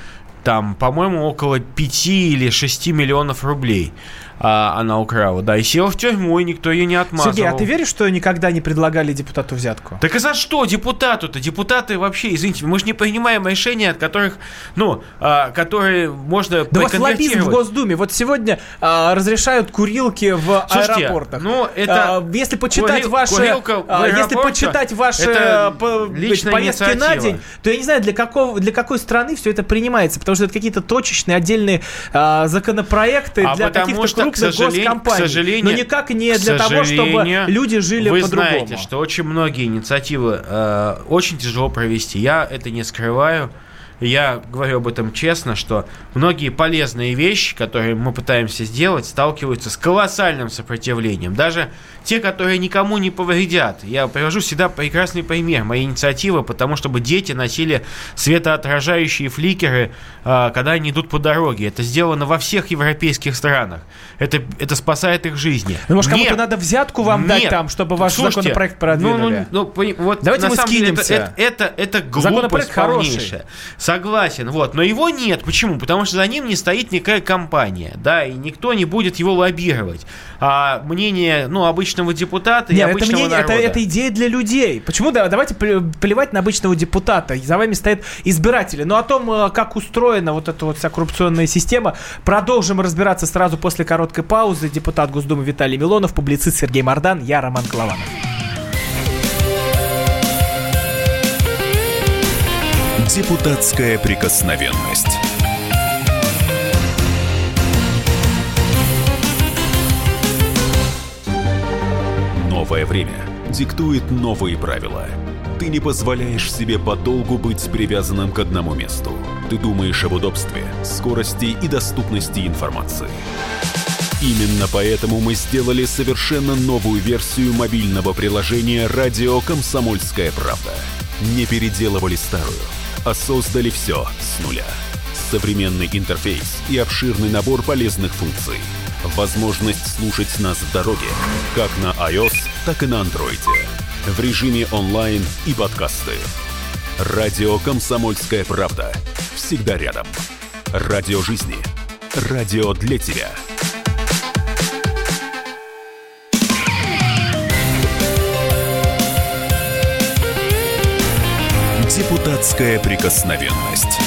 Speaker 2: там, по-моему, около 5 или 6 миллионов рублей а, она украла, да, и села в тюрьму, и никто ее не отмазывал.
Speaker 1: Сергей, а ты веришь, что никогда не предлагали депутату взятку?
Speaker 2: Так и за что депутату-то? Депутаты вообще, извините, мы же не принимаем решения, от которых, ну, а, которые можно
Speaker 1: Да у вас лоббизм в. Госдуме. Вот сегодня а, разрешают курилки в
Speaker 2: Слушайте,
Speaker 1: аэропортах.
Speaker 2: ну, это-
Speaker 1: А, если почитать
Speaker 2: Курил-
Speaker 1: ваши,
Speaker 2: курилка
Speaker 1: а, если почитать ваши а, по-
Speaker 2: личная
Speaker 1: повестки на день, то я не знаю, для, какого, для какой страны все это принимается, потому что это какие-то точечные отдельные а, законопроекты
Speaker 2: А
Speaker 1: для каких-то крупных госкомпаний.
Speaker 2: сожалению-
Speaker 1: Но никак не для того, чтобы люди жили
Speaker 2: Вы
Speaker 1: по-другому.
Speaker 2: знаете, что очень многие инициативы э, очень тяжело провести. Я это не скрываю. Я говорю об этом честно, что многие полезные вещи, которые мы пытаемся сделать, сталкиваются с колоссальным сопротивлением. Даже те, которые никому не повредят. Я привожу всегда прекрасный пример моей инициативы, потому чтобы дети носили светоотражающие фликеры, э, когда они идут по дороге. Это сделано во всех европейских странах. Это, это спасает их жизни.
Speaker 1: Ну, может, кому-то надо взятку вам дать
Speaker 2: Нет.
Speaker 1: там, чтобы ваш
Speaker 2: Слушайте,
Speaker 1: законопроект
Speaker 2: ну, ну,
Speaker 1: продвинули?
Speaker 2: ну, пони- вот
Speaker 1: Давайте мы
Speaker 2: самом деле
Speaker 1: скинемся.
Speaker 2: Это, это, это, это глупость полнейшая. Согласен, вот. Но его нет. Почему? Потому что за ним не стоит никакая компания, да, и никто не будет его лоббировать. А мнение, ну, обычного депутата и
Speaker 1: Нет, это,
Speaker 2: обычного
Speaker 1: мнение, это,
Speaker 2: народа.
Speaker 1: это идея для людей. Почему? Да, давайте пле- плевать на обычного депутата. За вами стоят избиратели. Но о том, э, как устроена вот эта вот вся коррупционная система, продолжим разбираться сразу после короткой паузы. Депутат Госдумы Виталий Милонов, публицист Сергей Мардан, я Роман Голованов.
Speaker 5: Депутатская прикосновенность. Новое время диктует новые правила. Ты не позволяешь себе подолгу быть привязанным к одному месту. Ты думаешь об удобстве, скорости и доступности информации. Именно поэтому мы сделали совершенно новую версию мобильного приложения «Радио Комсомольская правда». Не переделывали старую, а создали все с нуля. Современный интерфейс и обширный набор полезных функций. Возможность слушать нас в дороге, как на iOS, так и на Android. В режиме онлайн и подкасты. Радио «Комсомольская правда». Всегда рядом. Радио жизни. Радио для тебя. Депутатская прикосновенность.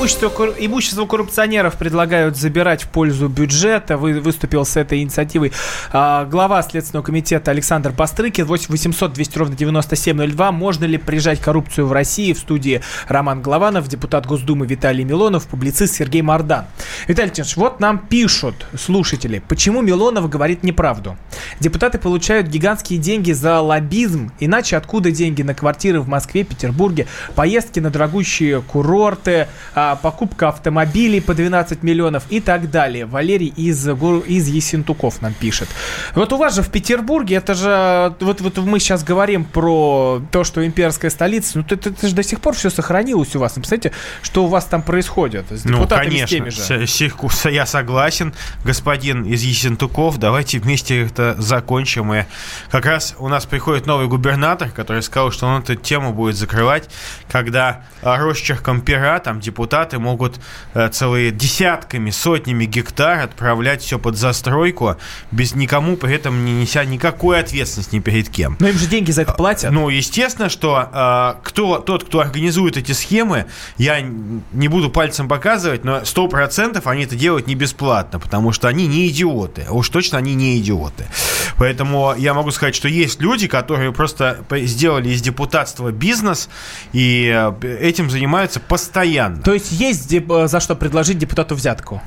Speaker 1: Имущество, имущество коррупционеров предлагают забирать в пользу бюджета. Вы, выступил с этой инициативой а, глава Следственного комитета Александр Бастрыкин. 8 800 200 ровно 9702. Можно ли прижать коррупцию в России? В студии Роман Голованов, депутат Госдумы Виталий Милонов, публицист Сергей Мордан. Виталий Тинович, вот нам пишут слушатели, почему Милонов говорит неправду. Депутаты получают гигантские деньги за лоббизм, иначе откуда деньги на квартиры в Москве, Петербурге, поездки на дорогущие курорты, а, покупка автомобилей по 12 миллионов и так далее. Валерий из, из Есентуков нам пишет. Вот у вас же в Петербурге, это же, вот, вот мы сейчас говорим про то, что имперская столица, ну это, это же до сих пор все сохранилось у вас. Ну, представляете, что у вас там происходит с
Speaker 2: ну, конечно, с, с, я согласен, господин из Есентуков, давайте вместе это закончим. И как раз у нас приходит новый губернатор, который сказал, что он эту тему будет закрывать, когда росчерком пера там депутат депутаты могут э, целые десятками, сотнями гектар отправлять все под застройку, без никому при этом не неся никакой ответственности ни перед кем.
Speaker 1: Но им же деньги за это платят.
Speaker 2: Ну, естественно, что э, кто, тот, кто организует эти схемы, я не буду пальцем показывать, но сто процентов они это делают не бесплатно, потому что они не идиоты. А уж точно они не идиоты. Поэтому я могу сказать, что есть люди, которые просто сделали из депутатства бизнес и э, этим занимаются постоянно.
Speaker 1: То есть есть э, за что предложить депутату взятку?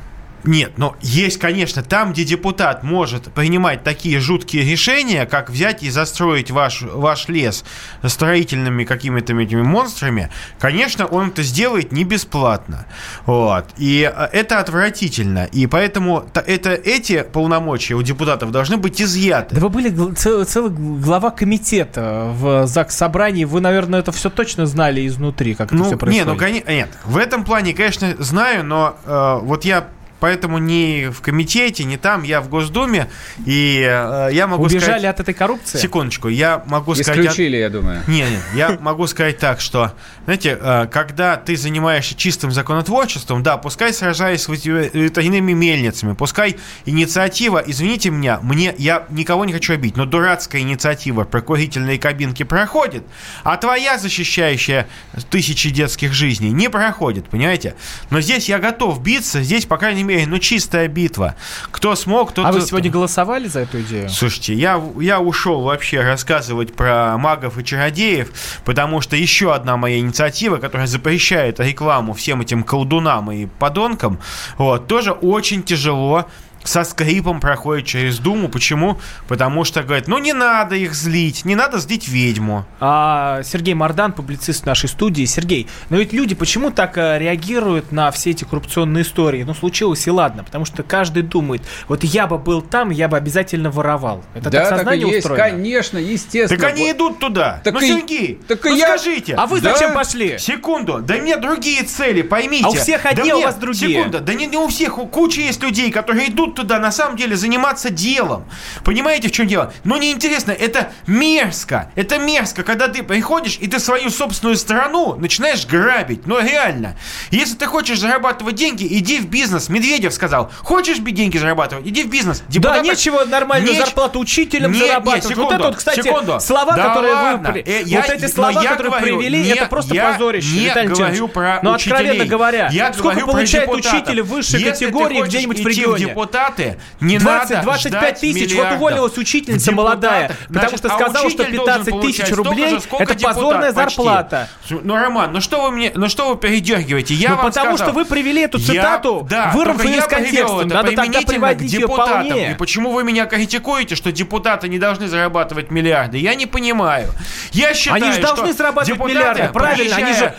Speaker 2: Нет, но есть, конечно, там, где депутат может принимать такие жуткие решения, как взять и застроить ваш, ваш лес строительными какими-то этими монстрами, конечно, он это сделает не бесплатно. Вот. И э, это отвратительно. И поэтому это, эти полномочия у депутатов должны быть изъяты.
Speaker 1: Да вы были цел, целый глава комитета в ЗАГС собрании. Вы, наверное, это все точно знали изнутри, как
Speaker 2: ну,
Speaker 1: это все происходит.
Speaker 2: Не, ну, конечно, нет. В этом плане, конечно, знаю, но э, вот я поэтому не в комитете, не там, я в Госдуме, и э, я могу
Speaker 1: Убежали
Speaker 2: сказать...
Speaker 1: от этой коррупции?
Speaker 2: Секундочку, я могу
Speaker 3: Исключили,
Speaker 2: сказать...
Speaker 3: Исключили, я думаю.
Speaker 2: Не, не, я (laughs) могу сказать так, что, знаете, э, когда ты занимаешься чистым законотворчеством, да, пускай сражаясь с ветряными мельницами, пускай инициатива, извините меня, мне, я никого не хочу обидеть, но дурацкая инициатива про курительные кабинки проходит, а твоя, защищающая тысячи детских жизней, не проходит, понимаете? Но здесь я готов биться, здесь, по крайней мере, мере, ну чистая битва. Кто смог, тот...
Speaker 1: А вы сегодня голосовали за эту идею?
Speaker 2: Слушайте, я, я ушел вообще рассказывать про магов и чародеев, потому что еще одна моя инициатива, которая запрещает рекламу всем этим колдунам и подонкам, вот, тоже очень тяжело со скрипом проходит через Думу. Почему? Потому что говорит, ну не надо их злить, не надо злить ведьму.
Speaker 1: А Сергей Мардан, публицист нашей студии. Сергей, но ведь люди почему так э, реагируют на все эти коррупционные истории? Ну, случилось и ладно, потому что каждый думает, вот я бы был там, я бы обязательно воровал.
Speaker 3: Это да, так сознание так и есть, устроено? конечно, естественно.
Speaker 2: Так они идут туда. Так ну, и... Сергей, так ну я... скажите.
Speaker 1: А вы да? зачем пошли?
Speaker 2: Секунду, да мне другие цели, поймите. А
Speaker 1: у всех одни, да
Speaker 2: а
Speaker 1: у вас другие.
Speaker 2: Секунду, да не, не у всех, куча есть людей, которые идут туда на самом деле заниматься делом. Понимаете, в чем дело? Но неинтересно, это мерзко. Это мерзко, когда ты приходишь и ты свою собственную страну начинаешь грабить. Но реально. Если ты хочешь зарабатывать деньги, иди в бизнес. Медведев сказал, хочешь деньги зарабатывать, иди в бизнес.
Speaker 1: Депутаты... Да, нечего нормальную Неч... зарплату учителям не, зарабатывать. Не, секунду, вот это вот, кстати, секунду. слова, да которые ладно. вы... Э, я, вот эти слова, которые говорю, привели, не, это просто я позорище.
Speaker 2: Не Виталий говорю про
Speaker 1: Но откровенно говоря,
Speaker 2: я
Speaker 1: сколько получает учитель высшей
Speaker 2: Если
Speaker 1: категории где-нибудь в регионе?
Speaker 2: Депутаты, не 20, надо
Speaker 1: 25 тысяч. Вот уволилась учительница молодая, потому что а сказала, что 15 тысяч рублей это позорная зарплата.
Speaker 2: Ну, Роман, ну что вы мне, ну что вы передергиваете? Я
Speaker 1: ну, потому что вы привели эту цитату, вырвав ее из контекста. Надо тогда приводить ее полнее.
Speaker 2: И почему вы меня критикуете, что депутаты не должны зарабатывать миллиарды? Я не понимаю. Я считаю,
Speaker 1: Они же должны зарабатывать миллиарды, правильно? Они же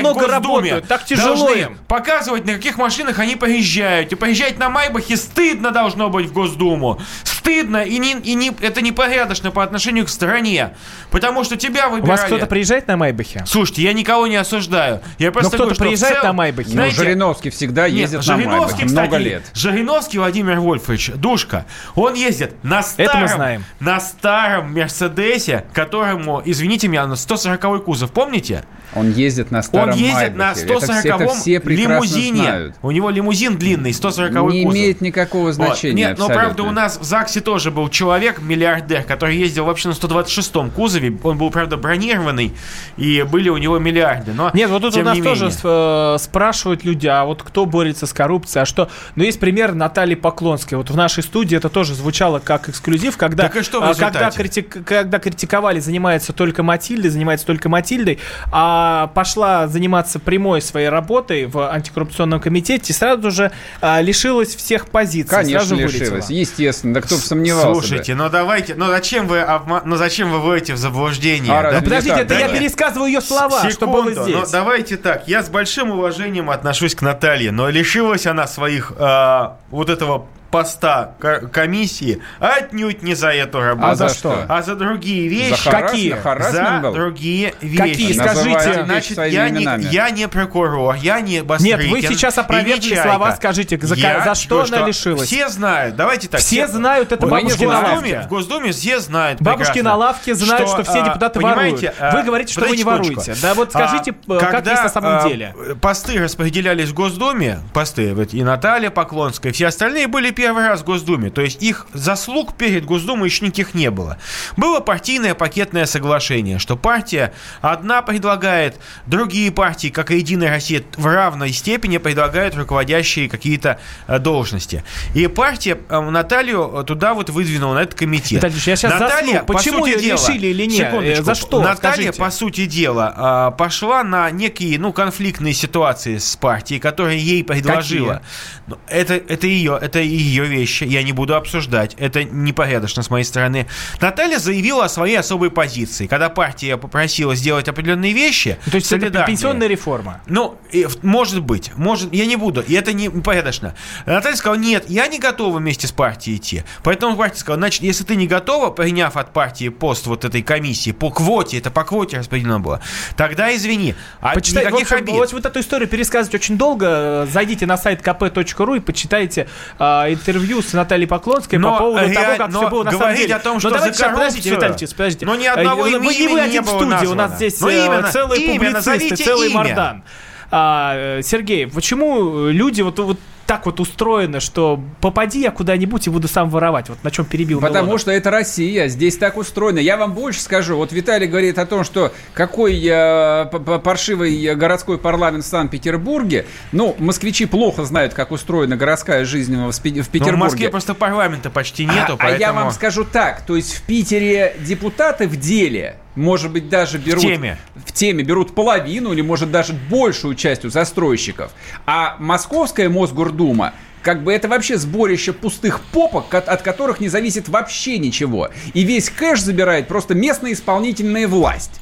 Speaker 2: много работают,
Speaker 1: так тяжело им.
Speaker 2: показывать, на каких машинах они поезжают. И поезжать на Майбахе стыдно должно быть в Госдуму. Стыдно и, не, и не, это непорядочно по отношению к стране. Потому что тебя выбирали... У
Speaker 1: вас кто-то приезжает на Майбахе?
Speaker 2: Слушайте, я никого не осуждаю. Я просто
Speaker 1: Но кто-то приезжает цел... на Майбахе?
Speaker 3: Ну, знаете, Жириновский всегда ездит Нет, на Жириновский, Майбахе. Много лет.
Speaker 2: Жириновский Владимир Вольфович, душка, он ездит на старом... Это мы знаем. На старом Мерседесе, которому, извините меня, на 140 кузов, помните?
Speaker 3: Он ездит на старом
Speaker 2: Он ездит
Speaker 3: Майбахе.
Speaker 2: на 140-м лимузине. Знают. У него лимузин длинный, 140
Speaker 3: Не кузов. имеет никакого значения вот. Нет,
Speaker 2: но правда у нас в ЗАГСе ЗАГСе тоже был человек, миллиардер, который ездил вообще на 126-м кузове. Он был, правда, бронированный, и были у него миллиарды. Но,
Speaker 1: Нет, вот тут у нас
Speaker 2: не
Speaker 1: тоже э, спрашивают люди, а вот кто борется с коррупцией, а что? Ну, есть пример Натальи Поклонской. Вот в нашей студии это тоже звучало как эксклюзив, когда,
Speaker 2: Так и что в
Speaker 1: а, когда, критик- когда критиковали, занимается только Матильдой, занимается только Матильдой, а пошла заниматься прямой своей работой в антикоррупционном комитете, и сразу же а, лишилась всех позиций.
Speaker 3: Конечно,
Speaker 1: сразу вылетела.
Speaker 3: лишилась. Естественно. Да кто сомневался.
Speaker 2: Слушайте, ну давайте, ну зачем вы обма- ну зачем вы вводите в заблуждение?
Speaker 3: А
Speaker 2: да?
Speaker 1: Ну, подождите,
Speaker 3: так,
Speaker 1: это
Speaker 2: да
Speaker 1: я
Speaker 2: нет.
Speaker 1: пересказываю ее слова, что было
Speaker 2: Секунду,
Speaker 1: здесь.
Speaker 2: ну, давайте так. Я с большим уважением отношусь к Наталье, но лишилась она своих э, вот этого поста ко- комиссии отнюдь не за эту работу,
Speaker 1: А за что?
Speaker 2: а за другие
Speaker 3: За
Speaker 2: вещи.
Speaker 3: харасмент-
Speaker 1: Какие?
Speaker 2: за
Speaker 3: был?
Speaker 2: другие вещи.
Speaker 1: Какие? Скажите.
Speaker 2: Значит, я не, я не прокурор, я не
Speaker 1: Нет,
Speaker 2: Бастрыкин.
Speaker 1: вы сейчас опровергли слова, скажите, за,
Speaker 2: Я
Speaker 1: за что
Speaker 2: говорю,
Speaker 1: она лишилась?
Speaker 2: Все знают, давайте так.
Speaker 1: Все знают, это бабушки
Speaker 2: в
Speaker 1: на лавке.
Speaker 2: В Госдуме все знают
Speaker 1: Бабушки на лавке знают, что, все
Speaker 2: а,
Speaker 1: депутаты воруют.
Speaker 2: а,
Speaker 1: Вы говорите, что вы не воруете. Да вот скажите,
Speaker 2: А,
Speaker 1: э, как
Speaker 2: когда,
Speaker 1: есть на самом деле.
Speaker 2: Посты распределялись в Госдуме, посты, вот и Наталья Поклонская, все остальные были первый раз в Госдуме. То есть их заслуг перед Госдумой еще никаких не было. Было партийное пакетное соглашение, что партия одна предлагает, другие партии, как и Единая Россия, в равной степени предлагают руководящие какие-то э, должности. И партия э, Наталью э, туда вот выдвинула, на этот комитет.
Speaker 1: Виталий я щас
Speaker 2: Наталья,
Speaker 1: засну.
Speaker 2: по
Speaker 1: Почему
Speaker 2: сути
Speaker 1: её
Speaker 2: дела-
Speaker 1: лишили или нет?
Speaker 2: Секундочку.
Speaker 1: За что?
Speaker 2: Наталья,
Speaker 1: Скажите.
Speaker 2: по сути дела, пошла на некие, ну, конфликтные ситуации с партией, которые ей предложила. Ну, Это, это ее, это ее вещи, я не буду обсуждать. Это непорядочно с моей стороны. Наталья заявила о своей особой позиции. Когда партия попросила сделать определенные вещи,
Speaker 1: То есть это пенсионная реформа.
Speaker 2: ну, в- может быть, может, я не буду, и это не непорядочно. Наталья сказала, нет, я не готова вместе с партией идти. Поэтому партия сказала, значит, если ты не готова, приняв от партии пост вот этой комиссии по квоте, это по квоте распределено было, тогда извини. А
Speaker 1: Почитай, в
Speaker 2: никаких
Speaker 1: общем,
Speaker 2: обид.
Speaker 1: вот, вот эту историю пересказывать очень долго. Зайдите на сайт kp.ru и почитайте а, интервью с Натальей Поклонской
Speaker 2: Но
Speaker 1: по поводу
Speaker 2: реаль-
Speaker 1: того, как
Speaker 2: но
Speaker 1: все было на самом деле.
Speaker 2: о том,
Speaker 1: Но
Speaker 2: что
Speaker 1: давайте
Speaker 2: за
Speaker 1: сейчас, подождите,
Speaker 2: коррупцию-
Speaker 1: Виталий подождите.
Speaker 2: Но ни одного
Speaker 1: Э,
Speaker 2: имени
Speaker 1: Вы не вы
Speaker 2: не было
Speaker 1: студии, у нас здесь э,
Speaker 2: именно,
Speaker 1: целые
Speaker 2: именно,
Speaker 1: публицисты, целый
Speaker 2: имя.
Speaker 1: Мардан. А, э, Сергей, почему люди вот, вот так вот устроены, что попади я куда-нибудь и буду сам воровать? Вот на чем перебил
Speaker 3: Потому
Speaker 1: Милонов.
Speaker 3: что это Россия, здесь так устроено. Я вам больше скажу. Вот Виталий говорит о том, что какой э, паршивый городской парламент в Санкт-Петербурге. Ну, москвичи плохо знают, как устроена городская жизнь в, Спи- в
Speaker 2: Ну,
Speaker 3: Петербурге.
Speaker 2: в Москве просто парламента почти нету,
Speaker 3: а, а
Speaker 2: поэтому...
Speaker 3: я вам скажу так, то есть в Питере депутаты в деле, может быть, даже берут...
Speaker 2: теме.
Speaker 3: В теме берут половину или, может, даже большую часть у застройщиков. А Московская Мосгордума как бы это вообще сборище пустых попок, ко- от которых не зависит вообще ничего. И весь кэш забирает просто местная исполнительная власть.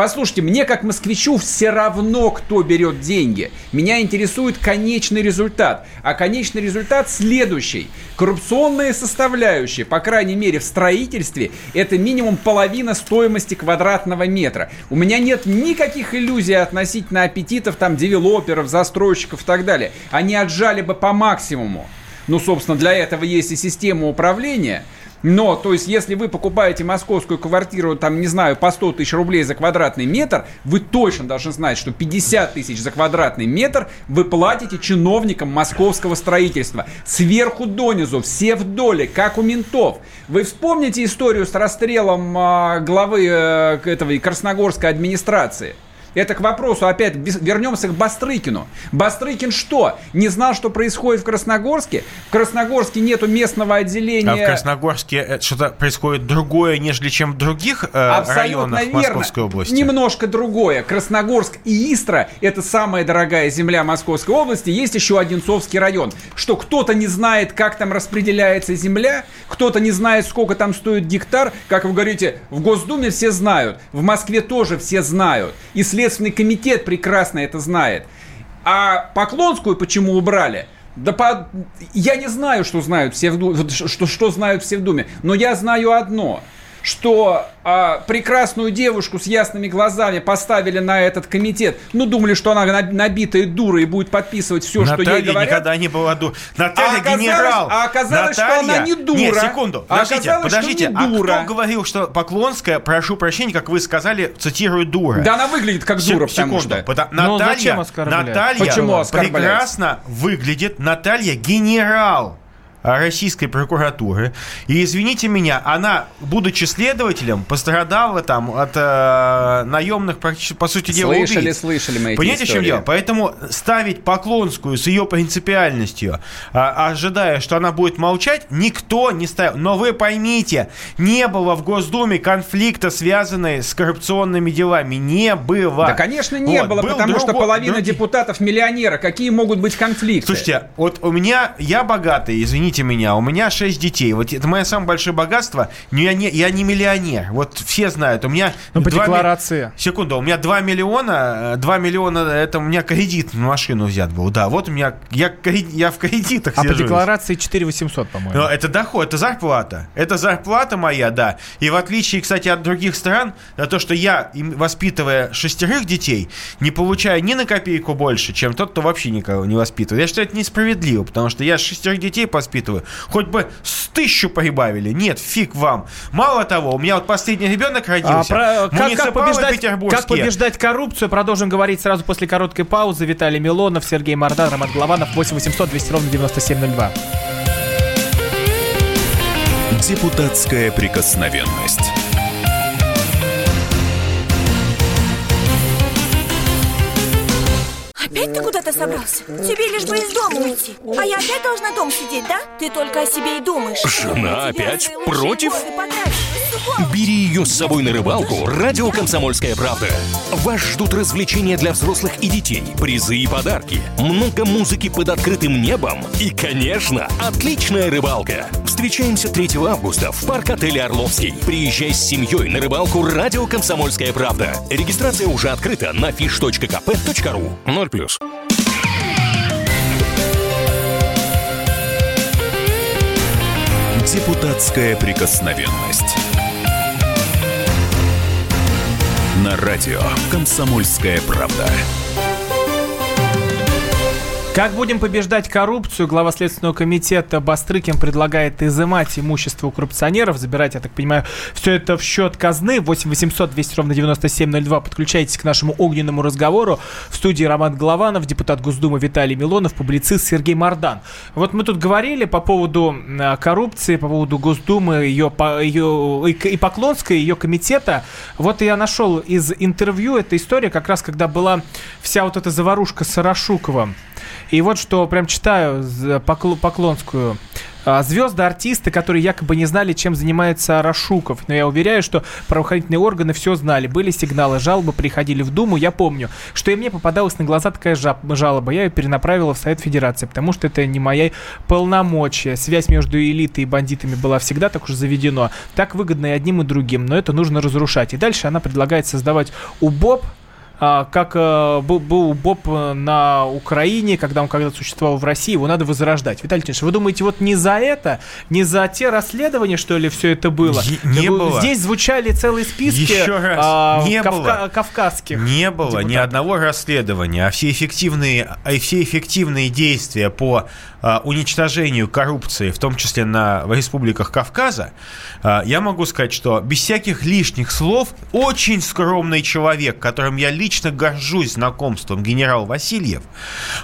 Speaker 3: Послушайте, мне как москвичу все равно, кто берет деньги. Меня интересует конечный результат. А конечный результат следующий. Коррупционная составляющая, по крайней мере в строительстве, это минимум половина стоимости квадратного метра. У меня нет никаких иллюзий относительно аппетитов там девелоперов, застройщиков и так далее. Они отжали бы по максимуму. Ну, собственно, для этого есть и система управления. Но, то есть, если вы покупаете московскую квартиру, там, не знаю, по 100 тысяч рублей за квадратный метр, вы точно должны знать, что 50 тысяч за квадратный метр вы платите чиновникам московского строительства. Сверху донизу, все в доле, как у ментов. Вы вспомните историю с расстрелом а, главы э, этого Красногорской администрации? Это к вопросу, опять вернемся к Бастрыкину. Бастрыкин что? Не знал, что происходит в Красногорске? В Красногорске нету местного отделения...
Speaker 2: А в Красногорске э, что-то происходит другое, нежели чем в других э,
Speaker 3: Абсолютно
Speaker 2: районах
Speaker 3: верно.
Speaker 2: Московской области?
Speaker 3: Немножко другое. Красногорск и Истра – это самая дорогая земля Московской области. Есть еще Одинцовский район. Что кто-то не знает, как там распределяется земля, кто-то не знает, сколько там стоит гектар. Как вы говорите, в Госдуме все знают, в Москве тоже все знают. И Следственный комитет прекрасно это знает. А Поклонскую почему убрали? Да по... я не знаю, что знают все в Ду- вот что, что знают все в Думе, но я знаю одно, что а, прекрасную девушку с ясными глазами поставили на этот комитет. Ну, думали, что она наб- набитая дура и будет подписывать все, что ей
Speaker 2: Наталья
Speaker 3: говорят.
Speaker 2: никогда не была дура. Наталья
Speaker 3: А оказалось-
Speaker 2: генерал.
Speaker 3: а оказалось, что
Speaker 2: Наталья-
Speaker 3: она не дура.
Speaker 2: Нет, секунду.
Speaker 3: А
Speaker 2: Подождите,
Speaker 3: что
Speaker 2: подождите.
Speaker 3: не
Speaker 2: А
Speaker 3: дура.
Speaker 2: кто говорил, что Поклонская, прошу прощения, как вы сказали, цитирую, дура?
Speaker 3: Да она выглядит как дура, потому
Speaker 2: секунду.
Speaker 3: что.
Speaker 2: Пота-
Speaker 1: Ну,
Speaker 2: Наталья? Наталья
Speaker 3: Почему оскорблять?
Speaker 2: прекрасно выглядит. Наталья генерал. Российской прокуратуры. И извините меня, она, будучи следователем, пострадала там от э, наемных, по сути дела,
Speaker 3: слышали,
Speaker 2: убийц.
Speaker 3: Слышали, мы
Speaker 2: Понимаете,
Speaker 3: эти
Speaker 2: в чем дело? Поэтому ставить Поклонскую с ее принципиальностью, а, ожидая, что она будет молчать, никто не ставил. Но вы поймите, не было в Госдуме конфликта, связанного с коррупционными делами. Не было.
Speaker 3: Да, конечно, не
Speaker 2: вот,
Speaker 3: было, потому
Speaker 2: другой,
Speaker 3: что половина
Speaker 2: другие...
Speaker 3: депутатов миллионера. Какие могут быть конфликты?
Speaker 2: Слушайте, вот у меня, я богатый, извините меня, у меня шесть детей. Вот это мое самое большое богатство. Но я не, я не миллионер. Вот все знают. У меня...
Speaker 1: Ну, по декларации.
Speaker 2: Ми... Секунду, у меня 2 миллиона, 2 миллиона, это у меня кредит на машину взят был. Да, вот у меня, я, я в кредитах
Speaker 1: А
Speaker 2: сижу.
Speaker 1: по декларации 4 800, по-моему.
Speaker 2: Но это доход, это зарплата. Это зарплата моя, да. И в отличие, кстати, от других стран, за то, что я, воспитывая шестерых детей, не получаю ни на копейку больше, чем тот, кто вообще никого не воспитывает. Я считаю, это несправедливо, потому что я шестерых детей воспитываю. Хоть бы с тысячу прибавили. Нет, фиг вам. Мало того, у меня вот последний ребенок родился.
Speaker 1: А, про, как, как, побеждать, как побеждать коррупцию? Продолжим говорить сразу после короткой паузы. Виталий Милонов, Сергей Мордан, Роман Голованов, 8 800 200 ровно 9702.
Speaker 5: Депутатская прикосновенность.
Speaker 8: Опять ты куда-то собрался? Тебе лишь бы из дома уйти. А я опять должна дома сидеть, да? Ты только о себе и думаешь.
Speaker 9: Жена опять против? Бери ее с собой на рыбалку. Радио «Комсомольская правда». Вас ждут развлечения для взрослых и детей, призы и подарки, много музыки под открытым небом и, конечно, отличная рыбалка. Встречаемся 3 августа в парк-отеле «Орловский». Приезжай с семьей на рыбалку «Радио «Комсомольская правда». Регистрация уже открыта на fish.kp.ru. 0+.
Speaker 5: Депутатская прикосновенность. На радио «Комсомольская правда».
Speaker 1: Как будем побеждать коррупцию, глава Следственного комитета Бастрыкин предлагает изымать имущество у коррупционеров, забирать, я так понимаю, все это в счет казны. 8 800 200 ровно 9702. Подключайтесь к нашему огненному разговору. В студии Роман Голованов, депутат Госдумы Виталий Милонов, публицист Сергей Мардан. Вот мы тут говорили по поводу коррупции, по поводу Госдумы, ее, ее и Поклонской, ее комитета. Вот я нашел из интервью эта история, как раз когда была вся вот эта заварушка с Сарашуковым. И вот что прям читаю Поклонскую. Звезды, артисты, которые якобы не знали, чем занимается Рашуков. Но я уверяю, что правоохранительные органы все знали. Были сигналы, жалобы приходили в Думу. Я помню, что и мне попадалась на глаза такая жалоба. Я ее перенаправила в Совет Федерации, потому что это не моя полномочия. Связь между элитой и бандитами была всегда так уж заведено. Так выгодно и одним, и другим. Но это нужно разрушать. И дальше она предлагает создавать УБОП, как э, был Боб на Украине, когда он когда-то существовал в России, его надо возрождать. Виталий Тинович, вы думаете, вот не за это, не за те расследования, что ли, все это было?
Speaker 2: Не было.
Speaker 1: Здесь звучали целые списки
Speaker 2: Еще раз. А, не
Speaker 1: кавка-
Speaker 2: было.
Speaker 1: кавказских.
Speaker 2: Не было депутатов. ни одного расследования, а все эффективные, а все эффективные действия по а, уничтожению коррупции, в том числе на, в республиках Кавказа, а, я могу сказать, что без всяких лишних слов очень скромный человек, которым я лично горжусь знакомством, генерал Васильев,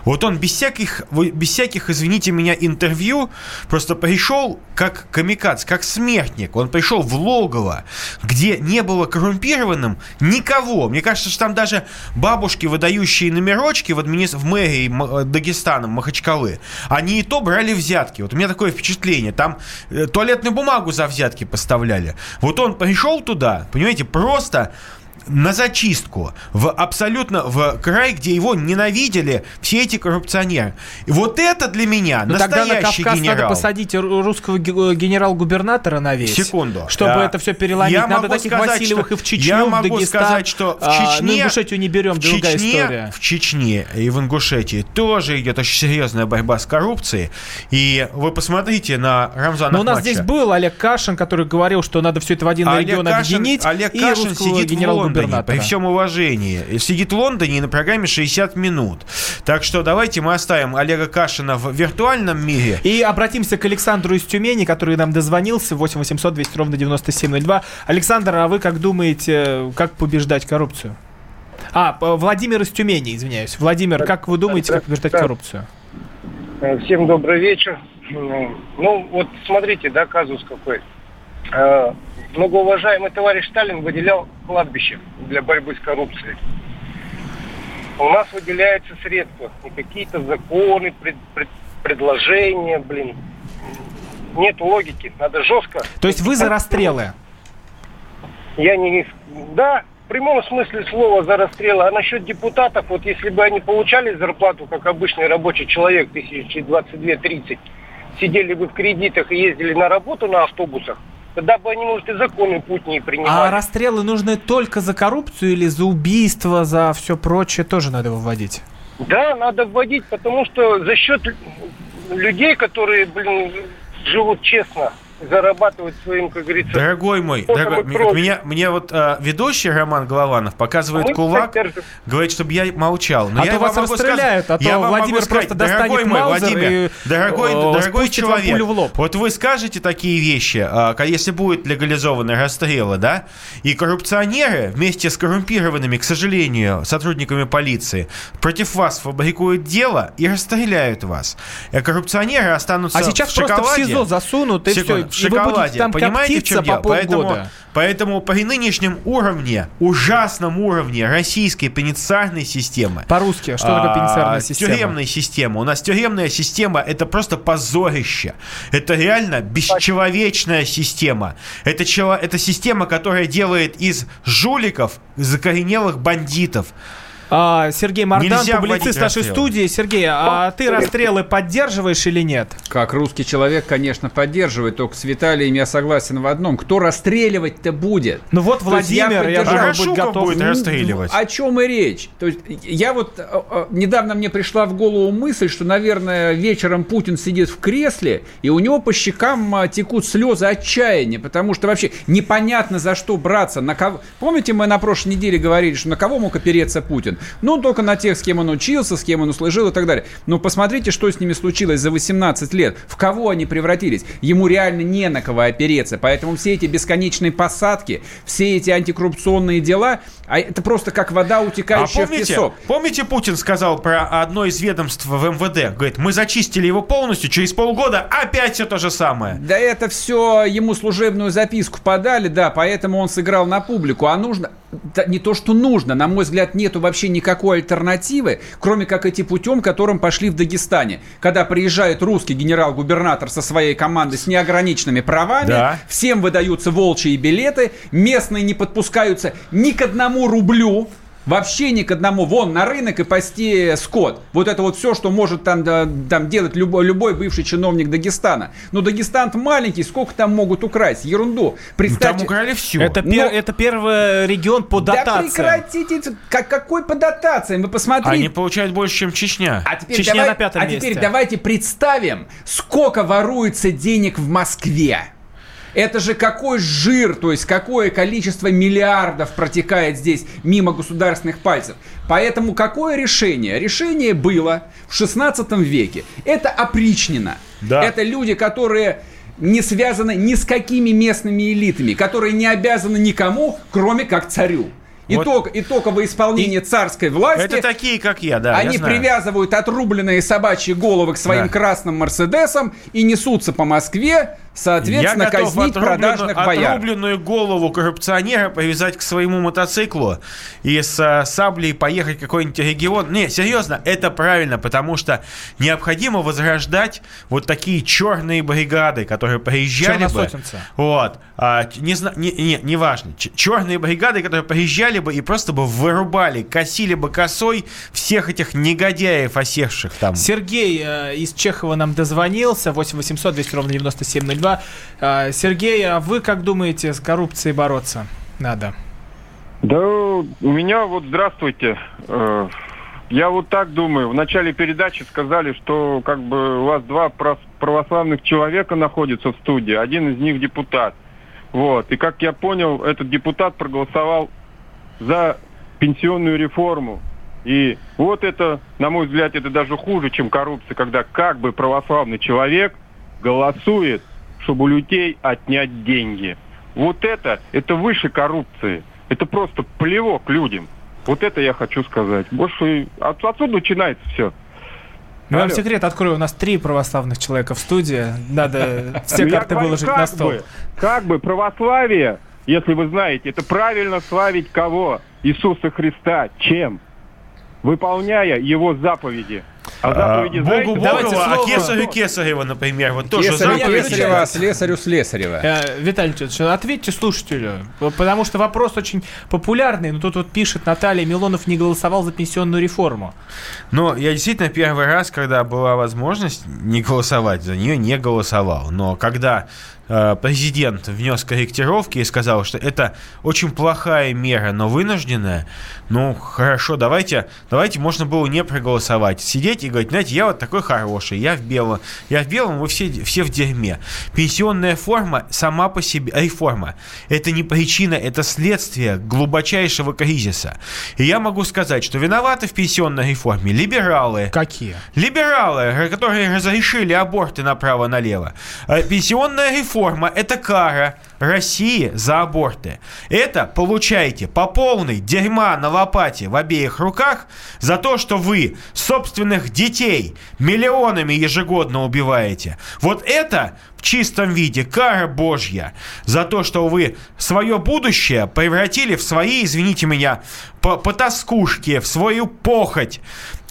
Speaker 2: вот он без всяких, без всяких, извините меня, интервью просто пришел как камикадз, как смертник. Он пришел в логово, где не было коррумпированным никого. Мне кажется, что там даже бабушки, выдающие номерочки в, админи... в мэрии Дагестана, Махачкалы, они и то брали взятки. Вот у меня такое впечатление. Там э, туалетную бумагу за взятки поставляли. Вот он пришел туда, понимаете, просто на зачистку, в абсолютно в край, где его ненавидели все эти коррупционеры. И вот это для меня
Speaker 1: Но
Speaker 2: настоящий
Speaker 1: тогда на Кавказ
Speaker 2: генерал.
Speaker 1: надо посадить русского генерал-губернатора на весь.
Speaker 2: Секунду.
Speaker 1: Чтобы
Speaker 2: а,
Speaker 1: это все переломить.
Speaker 2: Я
Speaker 1: надо таких
Speaker 2: сказать,
Speaker 1: Васильевых
Speaker 2: что,
Speaker 1: и в Чечню,
Speaker 2: я
Speaker 1: в
Speaker 2: могу
Speaker 1: Дагестан.
Speaker 2: сказать, что в
Speaker 1: А,
Speaker 2: Чечне...
Speaker 1: ну, Ингушетию не берем,
Speaker 2: в
Speaker 1: другая
Speaker 2: Чечне,
Speaker 1: история.
Speaker 2: В Чечне и в Ингушетии тоже идет очень серьезная борьба с коррупцией. И вы посмотрите на Рамзана
Speaker 1: Но у нас здесь был Олег Кашин, который говорил, что надо все это в один
Speaker 2: Олег
Speaker 1: регион
Speaker 2: Кашин,
Speaker 1: объединить.
Speaker 2: Олег
Speaker 1: и
Speaker 2: Кашин сидит в Лондоне,
Speaker 1: генерал-губернатора.
Speaker 2: при всем уважении. Сидит в Лондоне и на программе 60 минут. Так что давайте мы оставим Олега Кашина в виртуальном мире.
Speaker 1: И обратимся к Александру из Тюмени, который нам дозвонился. 8 800 200 ровно 9702. Александр, а вы как думаете, как побеждать коррупцию? А, Владимир из Тюмени, извиняюсь. Владимир, как вы думаете, как побеждать коррупцию?
Speaker 10: Э, Всем добрый вечер. Ну, вот смотрите, да, казус какой. Многоуважаемый товарищ Сталин выделял кладбище для борьбы с коррупцией. У нас выделяются средства, не какие-то законы, пред, пред, предложения, блин. Нет логики, надо жестко.
Speaker 1: То есть вы за расстрелы?
Speaker 10: Я не... Да, в прямом смысле слова за расстрелы. А насчет депутатов, вот если бы они получали зарплату, как обычный рабочий человек, тысячи 22-30, сидели бы в кредитах и ездили на работу на автобусах, тогда бы они, может, и законный путь не принимали.
Speaker 1: А расстрелы нужны только за коррупцию или за убийство, за все прочее тоже надо выводить?
Speaker 10: Да, надо вводить, потому что за счет людей, которые, блин, живут честно, зарабатывать своим, как говорится...
Speaker 2: Дорогой мой, дорогой, меня, мне вот э, ведущий Роман Голованов показывает Мы кулак, говорит, чтобы я молчал.
Speaker 1: Но а я то вас расстреляют, сказать, а то я Владимир просто сказать, достанет
Speaker 2: мой, Владимир, и дорогой,
Speaker 1: э,
Speaker 2: дорогой человек, в лоб. вот вы скажете такие вещи, э, если будут легализованы расстрелы, да, и коррупционеры вместе с коррумпированными, к сожалению, сотрудниками полиции против вас фабрикуют дело и расстреляют вас. И коррупционеры останутся
Speaker 1: а сейчас
Speaker 2: в
Speaker 1: просто в СИЗО засунут, и все,
Speaker 2: в шоколаде. там Понимаете, в чем дело? Поэтому, поэтому при нынешнем уровне, ужасном уровне российской пенитенциарной системы...
Speaker 1: По-русски, что такое пенитенциарная система?
Speaker 2: Тюремная система. У нас тюремная система – это просто позорище. Это реально бесчеловечная система. Это, чело, это система, которая делает из жуликов закоренелых бандитов.
Speaker 1: А, Сергей Мардан, публицист нашей студии. Сергей, а ты расстрелы поддерживаешь или нет?
Speaker 3: Как русский человек, конечно, поддерживает. Только с Виталием я согласен в одном. Кто расстреливать-то будет?
Speaker 1: Ну вот Владимир, я, я
Speaker 2: же быть готов. будет расстреливать.
Speaker 3: О чем и речь? То есть я вот э, э, недавно мне пришла в голову мысль, что, наверное, вечером Путин сидит в кресле, и у него по щекам э, текут слезы отчаяния, потому что вообще непонятно за что браться. На кого... Помните, мы на прошлой неделе говорили, что на кого мог опереться Путин? Ну, только на тех, с кем он учился, с кем он услужил и так далее. Но посмотрите, что с ними случилось за 18 лет. В кого они превратились? Ему реально не на кого опереться. Поэтому все эти бесконечные посадки, все эти антикоррупционные дела, а это просто как вода, утекающая а помните, в песок.
Speaker 2: Помните, Путин сказал про одно из ведомств в МВД? Говорит, мы зачистили его полностью, через полгода опять все то же самое.
Speaker 3: Да это все ему служебную записку подали, да, поэтому он сыграл на публику. А нужно, не то, что нужно, на мой взгляд, нету вообще никакой альтернативы, кроме как идти путем, которым пошли в Дагестане. Когда приезжает русский генерал-губернатор со своей командой с неограниченными правами, да. всем выдаются волчьи билеты, местные не подпускаются ни к одному рублю, Вообще ни к одному. Вон, на рынок и пасти скот. Вот это вот все, что может там, да, там делать любой, любой бывший чиновник Дагестана. Но Дагестан маленький, сколько там могут украсть? Ерунду.
Speaker 1: Представьте... Там украли все. Это, Но... пер, это первый регион по дотациям.
Speaker 3: Да прекратите. Как, какой по дотациям? Вы посмотрите.
Speaker 2: Они получают больше, чем Чечня.
Speaker 1: А теперь, Чечня давай, на пятом
Speaker 3: а
Speaker 1: месте.
Speaker 3: теперь давайте представим, сколько воруется денег в Москве. Это же какой жир, то есть какое количество миллиардов протекает здесь мимо государственных пальцев. Поэтому какое решение? Решение было в 16 веке. Это опричнина. Да. Это люди, которые не связаны ни с какими местными элитами, которые не обязаны никому, кроме как царю. Итог, вот. Итоговое исполнение и царской власти.
Speaker 2: Это такие, как я, да.
Speaker 3: Они
Speaker 2: я
Speaker 3: привязывают отрубленные собачьи головы к своим да. красным Мерседесам и несутся по Москве соответственно, Я казнить продажных бояр.
Speaker 2: отрубленную голову коррупционера повязать к своему мотоциклу и с а, саблей поехать в какой-нибудь регион. Не, серьезно, это правильно, потому что необходимо возрождать вот такие черные бригады, которые приезжали бы. Вот. А, не, не, не, не важно. Черные бригады, которые приезжали бы и просто бы вырубали, косили бы косой всех этих негодяев, осевших там.
Speaker 1: Сергей э, из Чехова нам дозвонился. 8 800 200 ровно 9702. 2. А, Сергей, а вы как думаете, с коррупцией бороться надо?
Speaker 11: Да, у меня вот, здравствуйте. Э, я вот так думаю. В начале передачи сказали, что как бы у вас два православных человека находятся в студии. Один из них депутат. Вот. И как я понял, этот депутат проголосовал за пенсионную реформу. И вот это, на мой взгляд, это даже хуже, чем коррупция, когда как бы православный человек голосует чтобы у людей отнять деньги. Вот это, это выше коррупции. Это просто плевок людям. Вот это я хочу сказать. Больше от, отсюда начинается все.
Speaker 1: Ну, вам секрет открою, у нас три православных человека в студии. Надо (laughs) все
Speaker 11: Ну,
Speaker 1: карты
Speaker 11: говорю,
Speaker 1: выложить
Speaker 11: как
Speaker 1: на стол.
Speaker 11: бы, как бы православие, если вы знаете, это правильно славить кого? Иисуса Христа. Чем? Выполняя его заповеди. А заповеди
Speaker 2: Богу Богова, а. Кесарю Кесарева, например. Вот тоже заповедь.
Speaker 3: Кесарева, а слесарю Слесарева.
Speaker 1: Э, Виталий Леонидович, ответьте слушателю, потому что вопрос очень популярный, но тут вот пишет Наталья, Милонов не голосовал за пенсионную реформу.
Speaker 2: Но я действительно первый раз, когда была возможность не голосовать за нее, не голосовал. Но когда президент внес корректировки и сказал, что это очень плохая мера, но вынужденная, ну хорошо, давайте, давайте можно было не проголосовать, сидеть и говорить, знаете, я вот такой хороший, я в белом, я в белом, вы все, все в дерьме. Пенсионная форма сама по себе, реформа, это не причина, это следствие глубочайшего кризиса. И я могу сказать, что виноваты в пенсионной реформе либералы,
Speaker 1: Какие?
Speaker 2: Либералы, которые разрешили аборты направо-налево. Э, Пенсионная реформа – это кара России за аборты. Это получаете по полной дерьма на лопате в обеих руках за то, что вы собственных детей миллионами ежегодно убиваете. Вот это в чистом виде кара Божья за то, что вы свое будущее превратили в свои, извините меня, по потаскушки, в свою похоть.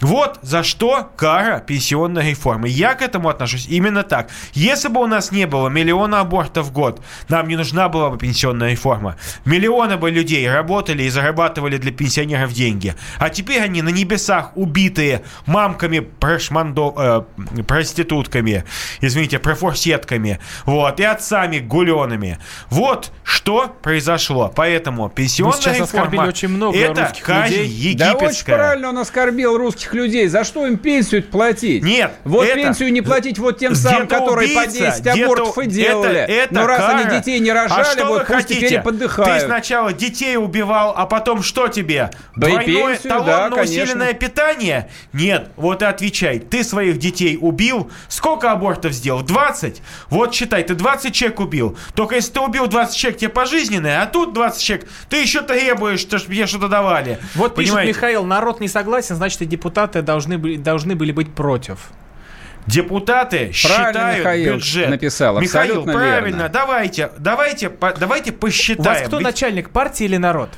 Speaker 2: Вот за что кара пенсионной реформы. Я к этому отношусь именно так. Если бы у нас не было миллиона абортов в год, нам не нужна была бы пенсионная реформа. Миллионы бы людей работали и зарабатывали для пенсионеров деньги. А теперь они на небесах убитые мамками, прошмандо, э, проститутками, извините, профорсетками, вот, и отцами гуленами. Вот что произошло. Поэтому пенсионная реформа
Speaker 1: очень много
Speaker 2: это казнь
Speaker 1: людей.
Speaker 3: Да очень
Speaker 2: египетская.
Speaker 3: правильно он оскорбил русских людей. За что им пенсию платить?
Speaker 2: Нет,
Speaker 3: Вот
Speaker 2: это-
Speaker 3: пенсию не платить вот тем самым, которые по
Speaker 2: убийца,
Speaker 3: 10
Speaker 2: где-то-
Speaker 3: абортов и делали.
Speaker 2: Это, это
Speaker 3: Но раз
Speaker 2: кара.
Speaker 3: они детей не
Speaker 2: а
Speaker 3: рожали,
Speaker 2: что
Speaker 3: вот
Speaker 2: вы
Speaker 3: пусть
Speaker 2: хотите?
Speaker 3: теперь и
Speaker 2: Ты
Speaker 3: подыхают.
Speaker 2: сначала детей убивал, а потом что тебе?
Speaker 3: Да и
Speaker 2: Двойное
Speaker 3: пенсию,
Speaker 2: талон
Speaker 3: да,
Speaker 2: усиленное питание? Нет, вот и отвечай. Ты своих детей убил? Сколько абортов сделал? 20? Вот считай, ты 20 человек убил. Только если ты убил 20 человек, тебе пожизненное, а тут 20 человек, ты еще требуешь, что мне что-то давали.
Speaker 1: Вот пишет
Speaker 2: Понимаете?
Speaker 1: Михаил, народ не согласен, значит и депутаты должны, были- должны были быть против.
Speaker 2: Депутаты считают
Speaker 3: Михаил
Speaker 2: бюджет.
Speaker 3: написал,
Speaker 2: Михаил, правильно.
Speaker 3: верно.
Speaker 2: Давайте, давайте, по- давайте
Speaker 1: У вас
Speaker 2: посчитаем.
Speaker 1: кто начальник, партии или народ?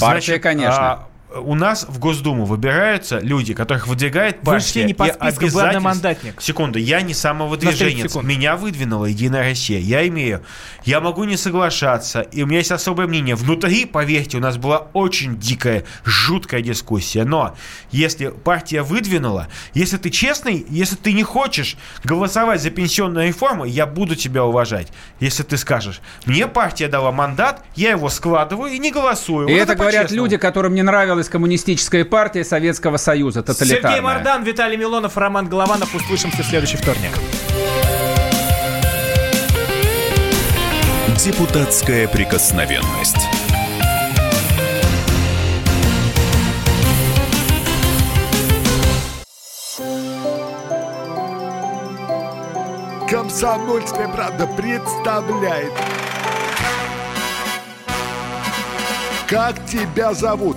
Speaker 3: Партия, конечно.
Speaker 2: а, у нас в Госдуму выбираются люди, которых выдвигает партия.
Speaker 1: Вы все не по списку,
Speaker 2: обязательств-
Speaker 1: одномандатник.
Speaker 2: Секунду, я не
Speaker 1: На 30
Speaker 2: самовыдвиженец. Меня выдвинула Единая Россия. Я имею. Я могу не соглашаться. И у меня есть особое мнение. Внутри, поверьте, у нас была очень дикая, жуткая дискуссия. Но если партия выдвинула, если ты честный, если ты не хочешь голосовать за пенсионную реформу, я буду тебя уважать. Если ты скажешь, мне партия дала мандат, я его складываю и не голосую.
Speaker 3: И
Speaker 2: Вот
Speaker 3: это говорят
Speaker 2: по-честному.
Speaker 3: люди, которым не нравилась коммунистическая партия Советского Союза, тоталитарная.
Speaker 1: Сергей Мордан, Виталий Милонов, Роман Голованов. Услышимся в следующий вторник.
Speaker 5: Депутатская прикосновенность.
Speaker 12: Комсомольская правда представляет. Как тебя зовут?